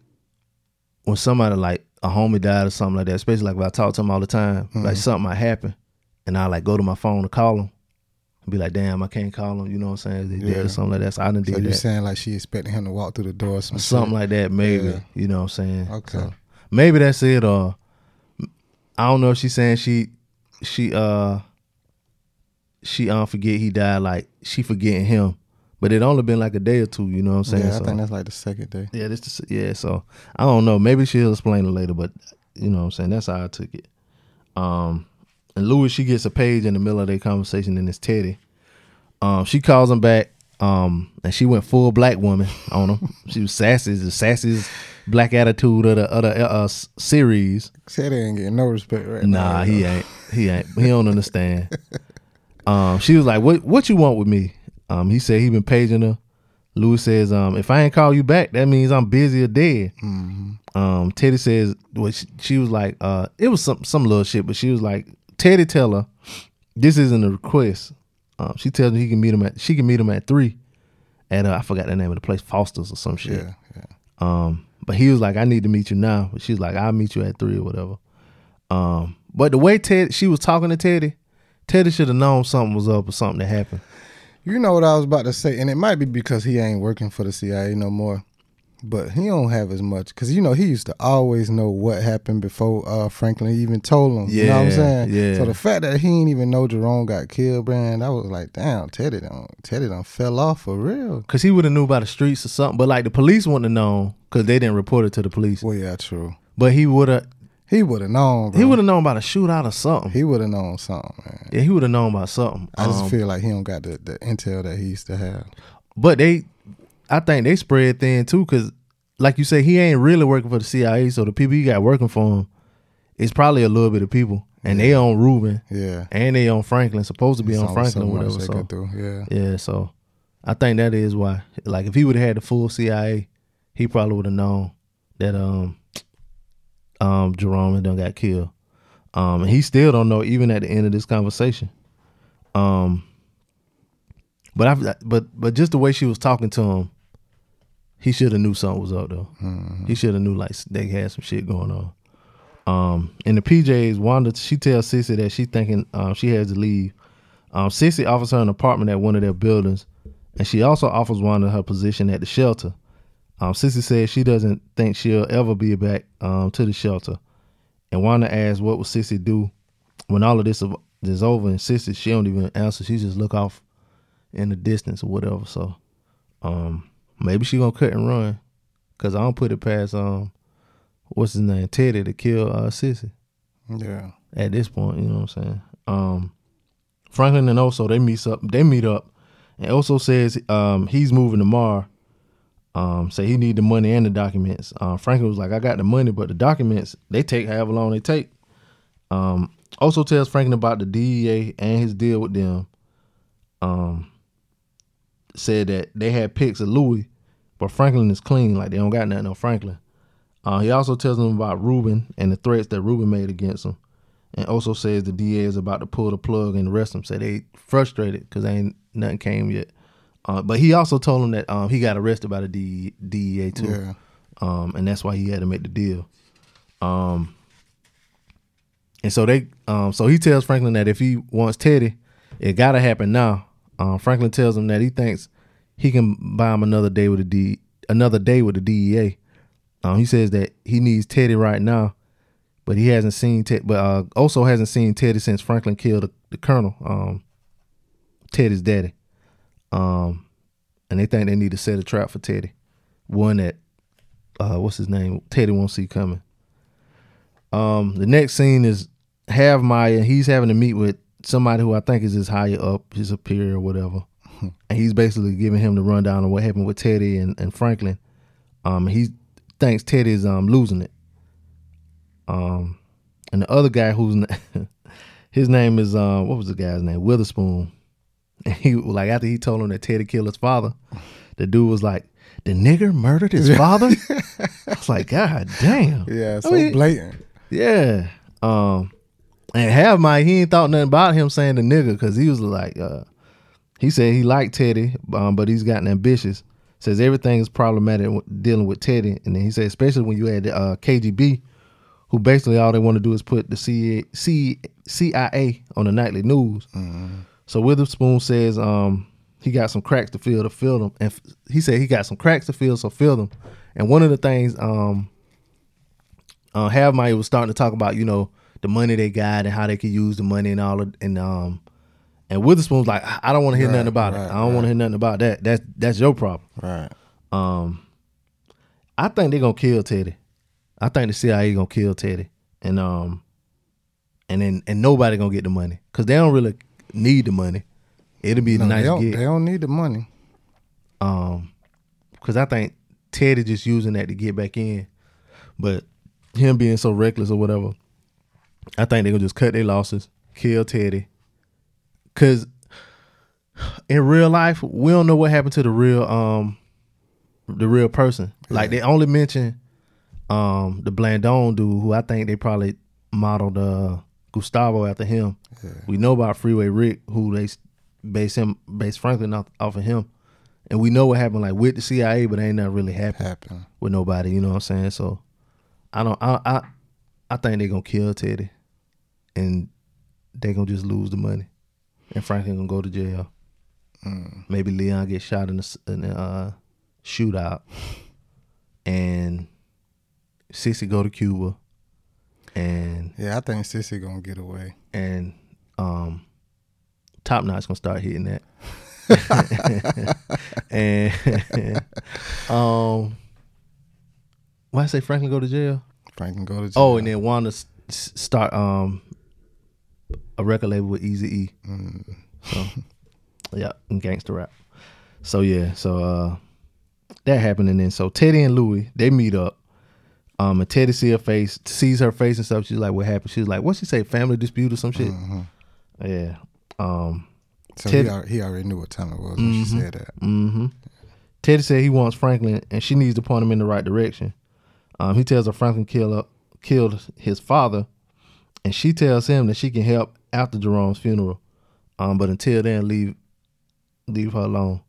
when somebody like a homie died or something like that, especially like if I talk to him all the time, like Mhm. something might happen, and I like go to my phone to call him, be like, "Damn, I can't call him." You know what I'm saying? They Yeah. or something like that. So I done So did you that. saying like she expecting him to walk through the door or some something like that, maybe. Yeah. You know what I'm saying? Okay. So, maybe that's it, or I don't know if she's saying she she uh she um forget he died like she forgetting him. But it only been like a day or two, you know what I'm saying? Yeah, I So- think that's like the second day. yeah, this the, yeah. So I don't know. Maybe she'll explain it later, but you know what I'm saying. That's how I took it. Um, and Louie, she gets a page in the middle of their conversation, and it's Teddy. Um, she calls him back. Um, and she went full black woman on him. she was sassy, the sassiest black attitude of the other uh, s- series. Teddy ain't getting no respect right now. Nah, he ain't. He ain't. He don't understand. um, she was like, "What? What you want with me?" Um, he said he been paging her. Louie says, "Um, if I ain't call you back, that means I'm busy or dead." Um, Teddy says, "Well, she, she was like, uh, it was some some little shit, but she was like, Teddy tell her, this isn't a request. Um, she tells him he can meet him at she can meet him at three, at uh, I forgot the name of the place, Foster's or some shit. Yeah, yeah. Um, but he was like, I need to meet you now. But she's like, I'll meet you at three or whatever. Um, but the way Ted she was talking to Teddy, Teddy should have known something was up or something that happened. You know what I was about to say, and it might be because he ain't working for the CIA no more. But he don't have as much because you know he used to always know what happened before uh, Franklin even told him. you know what I'm saying? yeah. So the fact that he ain't even know Jerome got killed, man, I was like, damn, Teddy done, Teddy done fell off for real. Cause he would have knew by the streets or something, but like the police wouldn't have known because they didn't report it to the police. Well, yeah, true. But he would have. He would have known. Bro. He would have known about a shootout or something. He would have known something, man. Yeah, he would have known about something. I just Um, feel like he don't got the, the intel that he used to have. But they, I think they spread thin too, because like you say, he ain't really working for the CIA. So the people he got working for him, it's probably a little bit of people, and they on Ruben, Yeah. and they on Franklin, supposed to be It's on Franklin, whatever. So yeah. yeah. So I think that is why. Like if he would have had the full CIA, he probably would have known that um um Jerome had done got killed. Um, and he still don't know even at the end of this conversation. Um, but I but but just the way she was talking to him, he should have knew something was up though. He should have knew like they had some shit going on. Um, in the PJs, Wanda she tells Cissy that she thinking um, she has to leave. Um, Cissy offers her an apartment at one of their buildings, and she also offers Wanda her position at the shelter. Um, Cissy says she doesn't think she'll ever be back um, to the shelter. And Wanda asks what will Cissy do when all of this is over, and Cissy she don't even answer. She just look off in the distance or whatever. So um, maybe she gonna cut and run, cause I don't put it past um, what's his name Teddy to kill uh, Cissy. Yeah. At this point, you know what I'm saying. Um, Franklin and Oso they meet up. They meet up, and Oso says um, he's moving tomorrow. Um, say he need the money and the documents. Uh, Franklin was like, I got the money, but the documents they take however long they take. Um, Oso tells Franklin about the DEA and his deal with them. Um, said that they had pics of Louie, but Franklin is clean, like they don't got nothing on Franklin. Uh, he also tells them about Ruben and the threats that Ruben made against him, and Oso says the DA is about to pull the plug and arrest him. Say they frustrated because ain't nothing came yet. Uh, but he also told him that um, he got arrested by the D- DEA too, Yeah. um, and that's why he had to make the deal. Um, and so they, um, so he tells Franklin that if he wants Teddy, it gotta happen now. Um, Franklin tells him that he thinks he can buy him another day with the D, another day with the DEA. Um, he says that he needs Teddy right now, but he hasn't seen Ted, but uh, Oso hasn't seen Teddy since Franklin killed the, the colonel, um, Teddy's daddy. Um, and they think they need to set a trap for Teddy, one that, uh, what's his name? Teddy won't see coming. Um, the next scene is Have Maya. He's having to meet with somebody who I think is his higher up, his superior or whatever. And he's basically giving him the rundown of what happened with Teddy and, and Franklin. Um, he thinks Teddy's um losing it. Um, and the other guy who's his name is um what was the guy's name Witherspoon. And he like after he told him that Teddy killed his father, the dude was like, "The nigger murdered his father." I was like, "God damn!" Yeah, I so mean, blatant. Yeah. Um, and have my he ain't thought nothing about him saying the nigga because he was like, uh, he said he liked Teddy, um, but he's gotten ambitious. Says everything is problematic dealing with Teddy, and then he said especially when you had uh, KGB, who basically all they want to do is put the CIA, CIA on the nightly news. So Witherspoon says um, he got some cracks to fill to fill them, and f- he said he got some cracks to fill, so fill them. And one of the things um, uh, Have was starting to talk about, you know, the money they got and how they could use the money and all of, and um, and Witherspoon's like, I don't want to hear Right, nothing about right, it. I don't want to hear nothing about that. That's that's your problem. Right. Um, I think they're gonna kill Teddy. I think the CIA is gonna kill Teddy, and um, and then and nobody gonna get the money because they don't really need the money. It'll be a No, nice they, don't, gig. they don't need the money. Um, because I think Teddy just using that to get back in, but him being so reckless or whatever, I think they're gonna just cut their losses, kill Teddy. Cause in real life, we don't know what happened to the real um the real person. Like they only mention um the Blandón dude, who I think they probably modeled uh Gustavo after him. We know about Freeway Rick, who they base him base Franklin off, off of him. And we know what happened like with the CIA, but ain't nothing really happened Happen. with nobody, you know what I'm saying? So I don't I I, I think they're gonna kill Teddy and they're gonna just lose the money. And Franklin gonna go to jail. Maybe Leon gets shot in the, s- in the uh, shootout, and Cissy go to Cuba, and Yeah, I think Cissy gonna get away. and um, Top Knot's gonna start hitting that. and um, why I say Franklin go to jail? Franklin go to jail. Oh, and then Wanda s- start um a record label with Easy E. Mm. So yeah, and gangster rap. So yeah, so uh that happened and then so Teddy and Louie they meet up. Um, and Teddy see her face, sees her face and stuff. She's like, "What happened?" She's like, "What she say? Family dispute or some shit?" Yeah. Um, So Teddy- he, al- he already knew what time it was when she Mhm. said that. Mm-hmm. Teddy said he wants Franklin, and she needs to point him in the right direction. Um, he tells her Franklin killed killed his father, and she tells him that she can help after Jerome's funeral. Um, but until then, leave leave her alone.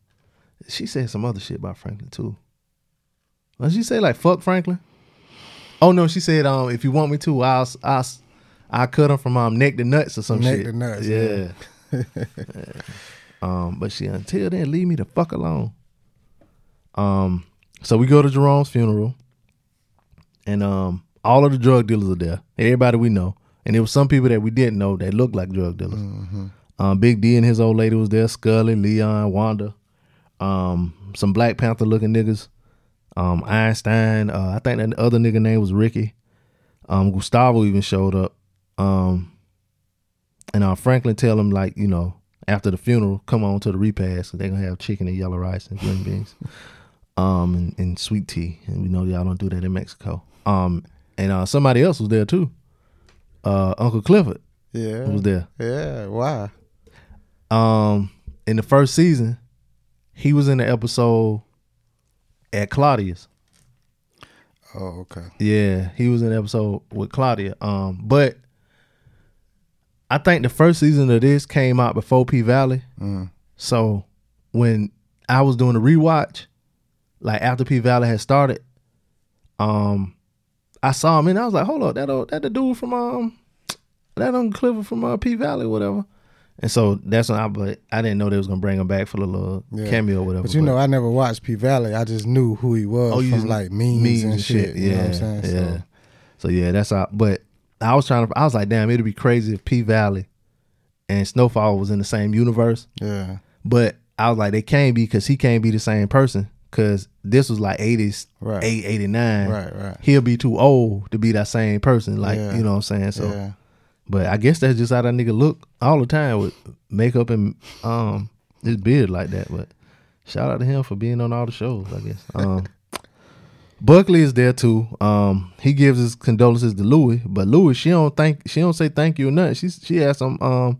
She said some other shit about Franklin too. Did she say like fuck Franklin? Oh no, she said um if you want me to, I'll I'll I'll cut him from um neck to nuts or some Neck shit. Neck to nuts, yeah. yeah. Um, but she until then, leave me the fuck alone. Um, so we go to Jerome's funeral, and um, all of the drug dealers are there. Everybody we know, and there was some people that we didn't know that looked like drug dealers. Um, Big D and his old lady was there. Scully, Leon, Wanda, um, some Black Panther looking niggas. Um, Einstein. Uh, I think that other nigga name was Ricky. Um, Gustavo even showed up. Um, and uh, Franklin tell him like, you know, after the funeral, come on to the repast. They're gonna have chicken and yellow rice and green beans, um, and, and sweet tea. And we know y'all don't do that in Mexico. Um, and uh, somebody else was there too. Uh, Uncle Clifford. Yeah. was there. Yeah. Why? Um, in the first season, he was in the episode at Claudia's. Oh, okay. Yeah, he was in the episode with Claudia. Um, but I think the first season of this came out before P Valley. Mm. So when I was doing the rewatch, like after P Valley had started, um, I saw him and I was like, hold up, that old, that the dude from um that Uncle Clifford from uh, P Valley, whatever. And so that's when I but I didn't know they was gonna bring him back for the little Yeah. cameo or whatever. But you know, I never watched P Valley. I just knew who he was Oh, you from like memes, and, shit. You Yeah, know what I'm saying? yeah. So, So yeah, that's how. But I was trying to. I was like, damn, it'd be crazy if P Valley and Snowfall was in the same universe. Yeah. But I was like, they can't be because he can't be the same person. Cause this was like 80s, Right. 8, 89. Right, right. He'll be too old to be that same person. Like, Yeah. you know what I'm saying? So, Yeah. but I guess that's just how that nigga look all the time with makeup and um his beard like that. But shout out to him for being on all the shows, I guess. Um, Buckley is there too. Um, he gives his condolences to Louie, but Louie, she don't thank, she don't say thank you or nothing. She she asked him, um,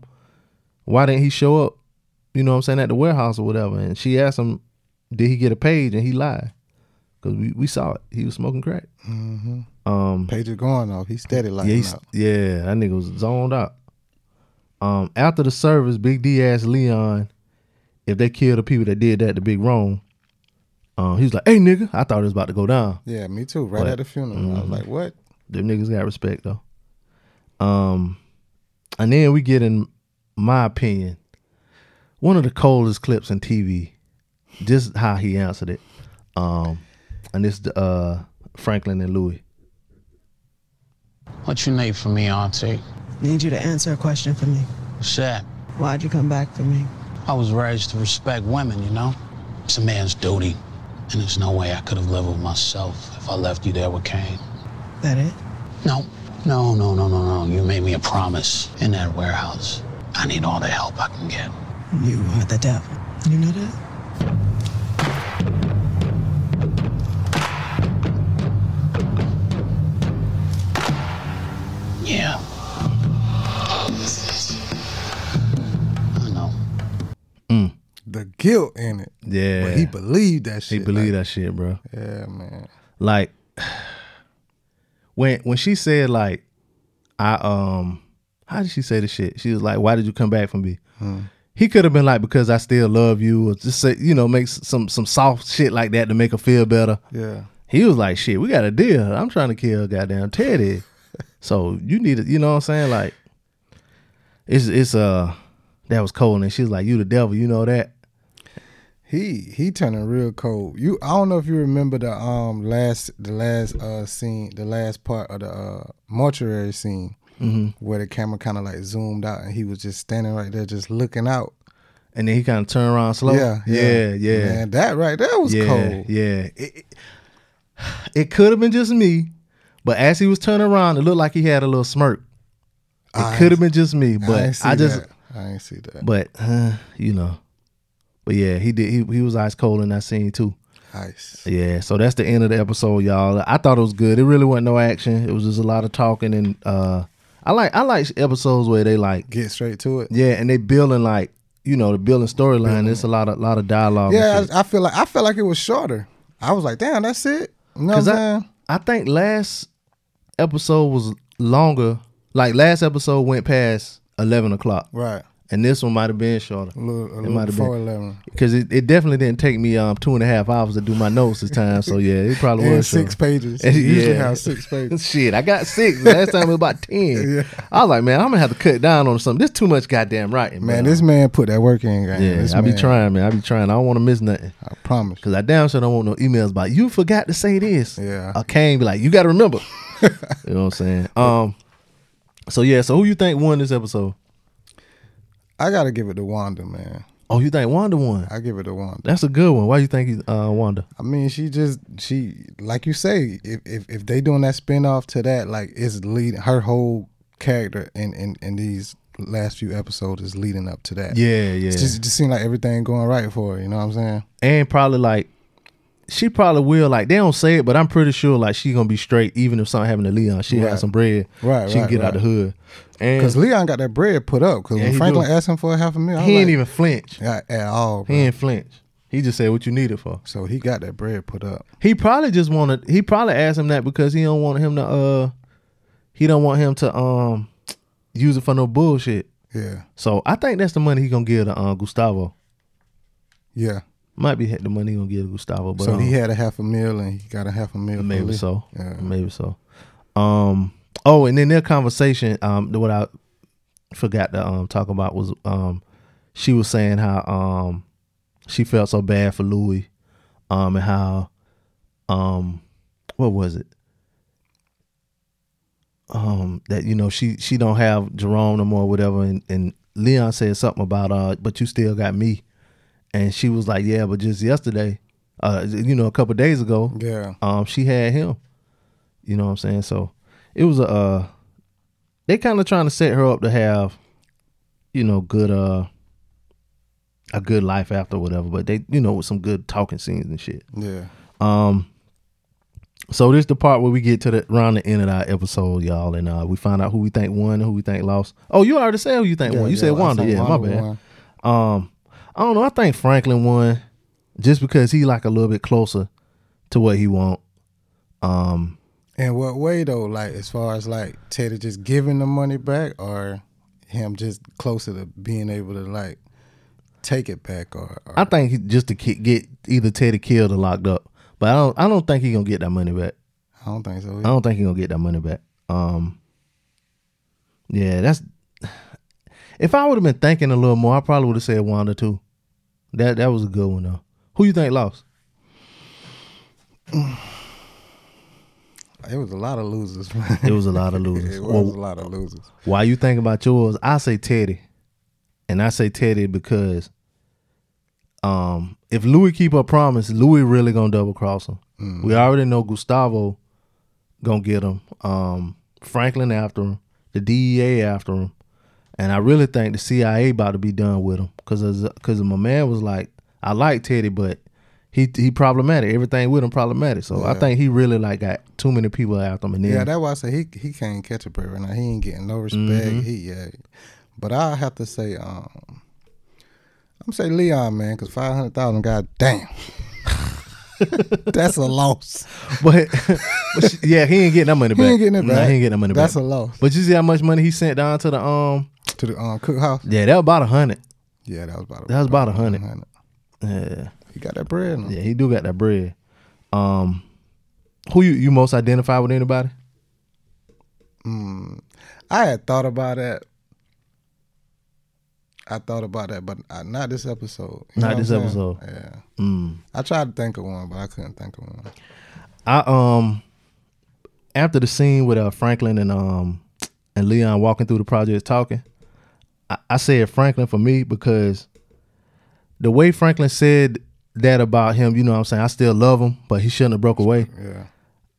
why didn't he show up? You know what I'm saying at the warehouse or whatever, and she asked him, did he get a page? And he lied because we, we saw it. He was smoking crack. hmm Um, Page is going off. He steady like yeah, yeah, that nigga was zoned out. Um, after the service, Big D asked Leon if they killed the people that did that to Big Rome. Um, he was like, "Hey, nigga," I thought it was about to go down. Yeah, me too. Right But- at the funeral, I was Mhm. like, "What?" Them niggas got respect though. Um, and then we get in my opinion one of the coldest clips in TV. Just how he answered it. Um, and this uh Franklin and Louie. What you need from me, Auntie? Need you to answer a question for me. What's that? Why'd you come back for me? I was raised to respect women, you know? It's a man's duty. And there's no way I could have lived with myself if I left you there with Kane. That it? No, no, no, no, no, no. You made me a promise in that warehouse. I need all the help I can get. You are the devil. You know that? Yeah. I know. The guilt in it. Yeah. But he believed that shit. He believed like- that shit, bro. Yeah, man. Like when when she said like I um how did she say the shit? She was like, Why did you come back from me? Hmm. He could have been like, Because I still love you, or just say, you know, make some some soft shit like that to make her feel better. Yeah. He was like, Shit, we got a deal. I'm trying to kill goddamn Teddy. so you need to, you know what I'm saying? Like it's it's uh that was cold and she was like, You the devil, you know that? He he turning real cold. You I don't know if you remember the um last the last uh scene the last part of the uh mortuary scene Mhm. where the camera kind of like zoomed out and he was just standing right there just looking out. And then he kind of turned around slow. Yeah, yeah, yeah. Man, that right there was yeah, cold. Yeah, it, it, it could have been just me, but as he was turning around, it looked like he had a little smirk. It I could have been just me, but see I, just, that. I ain't see that. but uh, you know, but yeah, he did. He, he was ice cold in that scene too. Ice. Yeah, so that's the end of the episode, y'all. I thought it was good. It really wasn't no action. It was just a lot of talking and uh I like I like episodes where they like get straight to it. Yeah, and they building like you know the building storyline. There's a lot of lot of dialogue. Yeah. I, I feel like I felt like it was shorter. I was like, damn, that's it. You know what I'm I. I think last episode was longer. Like last episode went past eleven o'clock. Right. And this one might have been shorter. A little, a it little might have been 11. because it, it definitely didn't take me um two and a half hours to do my notes this time. So yeah, it probably was six shorter. pages. And usually have six pages. Shit, I got six. Last time it was about ten. Yeah. I was like, man, I'm gonna have to cut down on something. This too much goddamn writing, Man, this man put that work in. Gang. Yeah, This I be trying, man. I be trying. I don't want to miss nothing. I promise. Cause I damn sure don't want no emails about you forgot to say this. Yeah. I can't be like, you got to remember. you know what I'm saying? Um. So yeah. So who you think won this episode? I gotta give it to Wanda, man. Oh, you think Wanda won? I give it to Wanda. That's a good one. Why you think he's uh, Wanda? I mean, she just she like you say, if if, if they doing that spin off to that, like it's leading her whole character in, in in these last few episodes is leading up to that. Yeah, yeah. It's just it just seemed like everything going right for her. You know what I'm saying? And probably like, she probably will. Like they don't say it, but I'm pretty sure like she gonna be straight even if something happened to Leon. She Right. has some bread. Right, She can right, get out the hood. Because Leon got that bread put up. Because Yeah, when Franklin asked him for a half a I he ain't like, even flinch. at, at all. He bro. ain't flinch. He just said what you need it for. So he got that bread put up. He probably just wanted. He probably asked him that because he don't want him to. uh He don't want him to um use it for no bullshit. Yeah. So I think that's the money he gonna give to uh, Gustavo. Yeah. Might be the money he gonna give to Gustavo. But so he um, had a half a meal and he got a half a meal. maybe so. Yeah. Maybe so. Um. Oh, and then their conversation. Um. What I forgot to um talk about was um, she was saying how um she felt so bad for Louie, um, and how um what was it? Um, that you know she she don't have Jerome no more, or whatever, and, and Leon said something about uh, but you still got me, and she was like, yeah, but just yesterday, uh, you know, a couple days ago, Yeah. um, she had him. You know what I'm saying? So it was a uh, they kind of trying to set her up to have, you know, good uh, a good life after whatever. But they, you know, with some good talking scenes and shit. Yeah. Um. So this the part where we get to the around the end of our episode, y'all, and uh, we find out who we think won, and who we think lost. Oh, you already said who you think Yeah, won. You yeah, said Wanda. Yeah, Wanda my bad. won. Um, I don't know. I think Franklin won just because he like a little bit closer to what he want. Um, In what way though? Like as far as like Teddy just giving the money back, or him just closer to being able to like take it back, or, or I think he, just to get either Teddy killed or locked up, but I don't. I don't think he gonna get that money back. I don't think so. I don't think he gonna get that money back. Um, yeah, that's. If I would have been thinking a little more, I probably would have said Wanda too. That that was a good one though. Who you think lost? It was a lot of losers. Man. It was a lot of losers. it was Well, a lot of losers. Why you think about yours? I say Teddy, and I say Teddy because, um, if Louie keep her promise, Louie really gonna double cross him. Mm. We already know Gustavo gonna get him. Um, Franklin after him, the DEA after him, and I really think the CIA about to be done with him because because my man was like, I like Teddy, but he he problematic. Everything with him problematic. So I think he really like got too many people after him. And then Yeah, that's why I say he he can't catch a break right now. He ain't getting no respect. Mhm. He yeah, but I have to say, um, I'm say Leon man, because five hundred thousand, god damn, that's a loss. But, but sh- yeah, he ain't getting that money back. He ain't getting it Nah, back. he ain't getting that money That's back. That's a loss. But you see how much money he sent down to the um to the um cookhouse. Yeah, that was about a hundred. Yeah, that was about. That was about a hundred. Yeah, he got that bread. Yeah, he do got that bread. Um, who you you most identify with anybody? Mm, I had thought about that. I thought about that, but not this episode. You know Not what this I'm saying? episode. Yeah. Mm. I tried to think of one, but I couldn't think of one. I um after the scene with uh Franklin and um and Leon walking through the project talking, I, I said Franklin for me because the way Franklin said that about him, you know what I'm saying, I still love him, but he shouldn't have broke away. Yeah.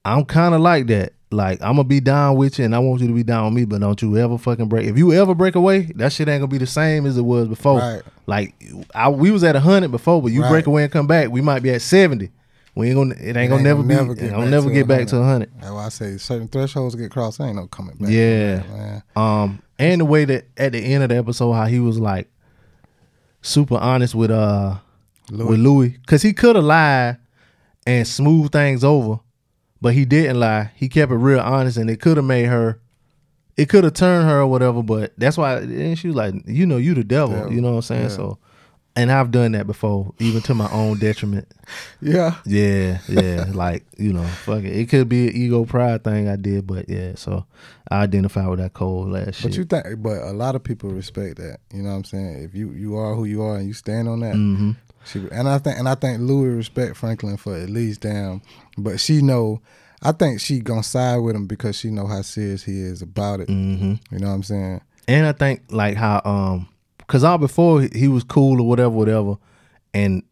I'm kind of like that. Like I'm gonna be down with you, and I want you to be down with me, but don't you ever fucking break. If you ever break away, that shit ain't gonna be the same as it was before. Right. Like I, we was at hundred before, but you Right. break away and come back, we might be at seventy. We ain't gonna. It ain't gonna never be. Gonna never get back to hundred. That's why I say certain thresholds get crossed. Ain't no coming back. Yeah. that, man. Um, and the way that at the end of the episode, how he was like super honest with uh Louie. with Louie, because he could have lied and smoothed things over, but he didn't lie. He kept it real honest, and it could have made her. It could have turned her or whatever, but that's why. And she was like, "You know, you the devil." Devil. You know what I'm saying? Yeah. So, and I've done that before, even to my own detriment. Yeah. Yeah, yeah. like, you know, fuck it. It could be an ego pride thing I did, but yeah, so I identify with that cold last shit. But you think, but a lot of people respect that. You know what I'm saying? If you you are who you are and you stand on that, Mhm. She, and I think and I think Louie respect Franklin for at least damn. But she know, I think she gonna side with him because she know how serious he is about it. Mhm. You know what I'm saying? And I think like how um cause all before he was cool or whatever, whatever. And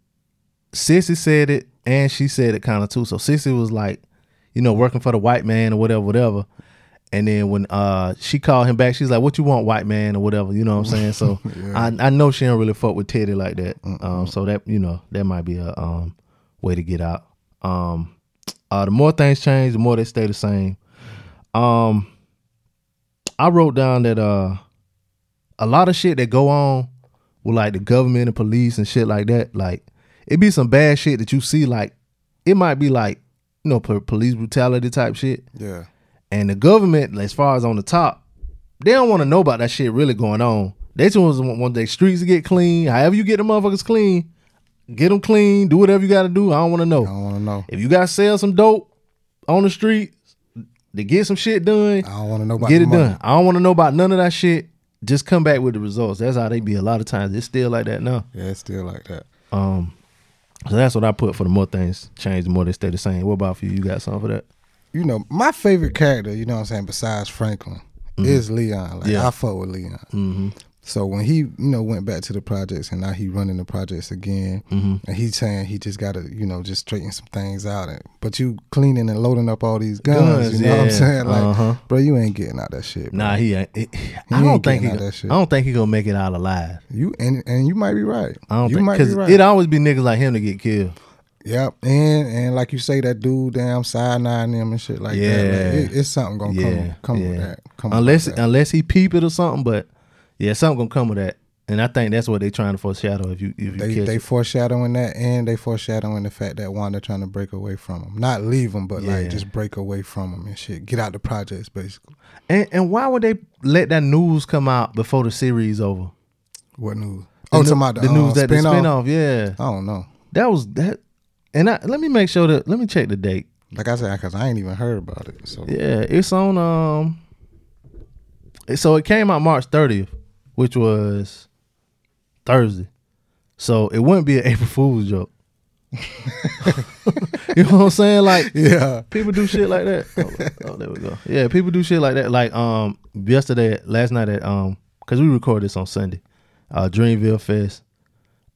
Cissy said it and she said it kind of too. So Cissy was like, you know, working for the white man or whatever, whatever. And then when uh she called him back, she's like, What you want, white man, or whatever, you know what I'm saying? So I I know she don't really fuck with Teddy like that. Um so that you know, that might be a um way to get out. Um uh the more things change, the more they stay the same. Um I wrote down that uh a lot of shit that go on with like the government and police and shit like that, like it be some bad shit that you see, like it might be like, you know, po- police brutality type shit. Yeah. And the government, as far as on the top, they don't want to know about that shit really going on. They just want, want their streets to get clean. However you get the motherfuckers clean, get them clean. Do whatever you got to do. I don't want to know. I don't want to know. If you got to sell some dope on the street to get some shit done, I don't want to know about get it money. done. I don't want to know about none of that shit. Just come back with the results. That's how they be a lot of times. It's still like that now. Yeah, it's still like that. Um, so that's what I put for the more things change, the more they stay the same. What about for you? You got something for that? You know, my favorite character, you know what I'm saying, besides Franklin, is Leon. Like Yeah. I fuck with Leon. Mm-hmm. So when he, you know, went back to the projects and now he running the projects again, Mhm. and he's saying he just got to, you know, just straighten some things out. And, but you cleaning and loading up all these guns, Guns, you know what I'm saying? Like, Uh-huh. bro, you ain't getting out that shit. Bro. Nah, he ain't. He I don't think he. out Go, that shit. I don't think he gonna make it out alive. You and and you might be right. I don't you think might be because right. it always be niggas like him to get killed. Yep, and and like you say, that dude damn side nine them and shit like that. Yeah. Like, it, it's something gonna Yeah, come come yeah. with that. Come unless with that. unless he peep it or something, but yeah, something gonna come with that. And I think that's what they trying to foreshadow. If you if you they catch they foreshadowing that, and they foreshadowing the fact that Wanda trying to break away from him, not leave him, but Yeah. like just break away from him and shit. Get out the projects, basically. And and why would they let that news come out before the series over? What news? The oh, new- talking about the, the news uh, that the spin-off? spinoff, yeah. I don't know. That was that. And I, let me make sure that let me check the date. Like I said, because I ain't even heard about it. So Yeah, it's on um. So it came out March 30th, which was Thursday. So it wouldn't be an April Fool's joke. you know what I'm saying? Like, Yeah. people do shit like that. Oh, oh, there we go. Yeah, people do shit like that. Like, um, yesterday, last night at um, cause we recorded this on Sunday, uh, Dreamville Fest.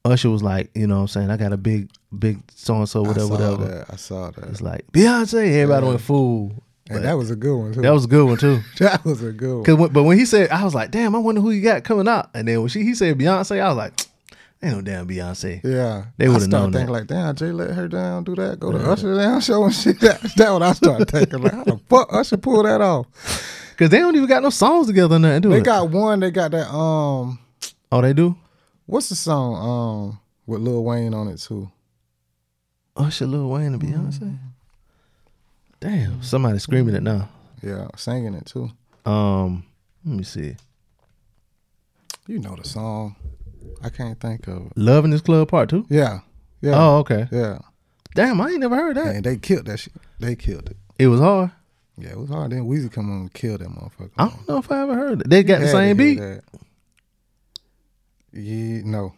Usher was like, you know what I'm saying? I got a big, big so and so, I whatever, saw whatever. that. I saw that. It's like Beyonce. Everybody Yeah. went fool. And that was a good one too. That was a good one too. that was a good one. Cause when, but when he said, I was like, damn, I wonder who you got coming out. And then when she he said Beyonce, I was like, ain't no damn Beyonce. Yeah, They would have known thinking that. like, damn, Jay let her down, do that, go to Usher down show and shit. That, that what I started thinking. Like, how the fuck Usher pull that off? Cause they don't even got no songs together, or nothing, do They it? got one. They got that. Um, oh, they do. What's the song? Um, with Lil Wayne on it too. Usher, Lil Wayne, and Beyonce. Damn, somebody screaming it now. Yeah, singing it too. Um, let me see. You know the song. I can't think of it. Love in this club part two. Yeah, yeah. Oh, okay. Yeah. Damn, I ain't never heard that. And they killed that shit. They killed it. It was hard. Yeah, it was hard. Then Weezy come on and kill that motherfucker. I don't know if I ever heard it. They got the same beat. that. Yeah, no.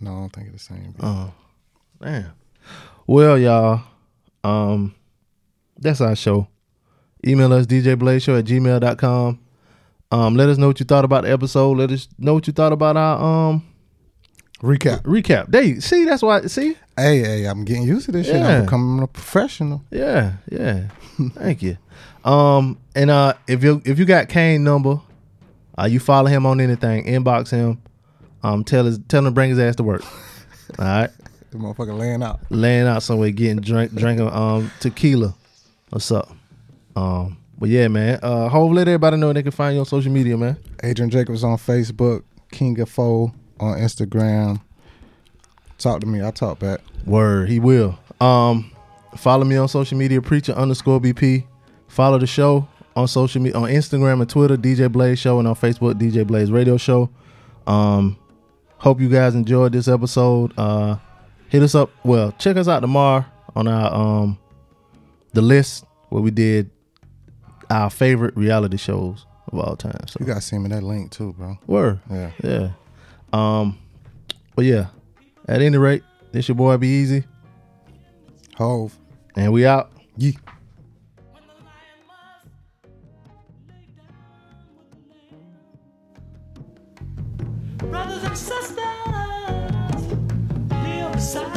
No, I don't think it's the same. beat. Oh, damn. Well, y'all, um, that's our show. Email us djblazeshow at gmail.com. Um, let us know what you thought about the episode. Let us know what you thought about our um recap. Recap. They see that's why see? Hey, hey, I'm getting used to this shit. Yeah. I'm becoming a professional. Yeah, yeah. Thank you. Um, and uh, if you if you got Kane number, uh, you follow him on anything, inbox him. Um, tell his tell him to bring his ass to work. All right, The motherfucker laying out. laying out somewhere, getting drink drinking um tequila What's up? Um, but yeah, man. Uh, hopefully let everybody know they can find you on social media, man. Adrian Jacobs on Facebook, King of Foe on Instagram. Talk to me. I talk back. Word, he will. Um, follow me on social media, preacher underscore BP. Follow the show on social media on Instagram and Twitter, DJ Blaze Show, and on Facebook, DJ Blaze Radio Show. Um, hope you guys enjoyed this episode. Uh, hit us up. Well, check us out tomorrow on our um the list where we did our favorite reality shows of all time. So You gotta send me that link too, bro. Word. Yeah. Yeah. Um, but yeah. At any rate, this your boy Be Easy. Hov. And we out. Yeah. side.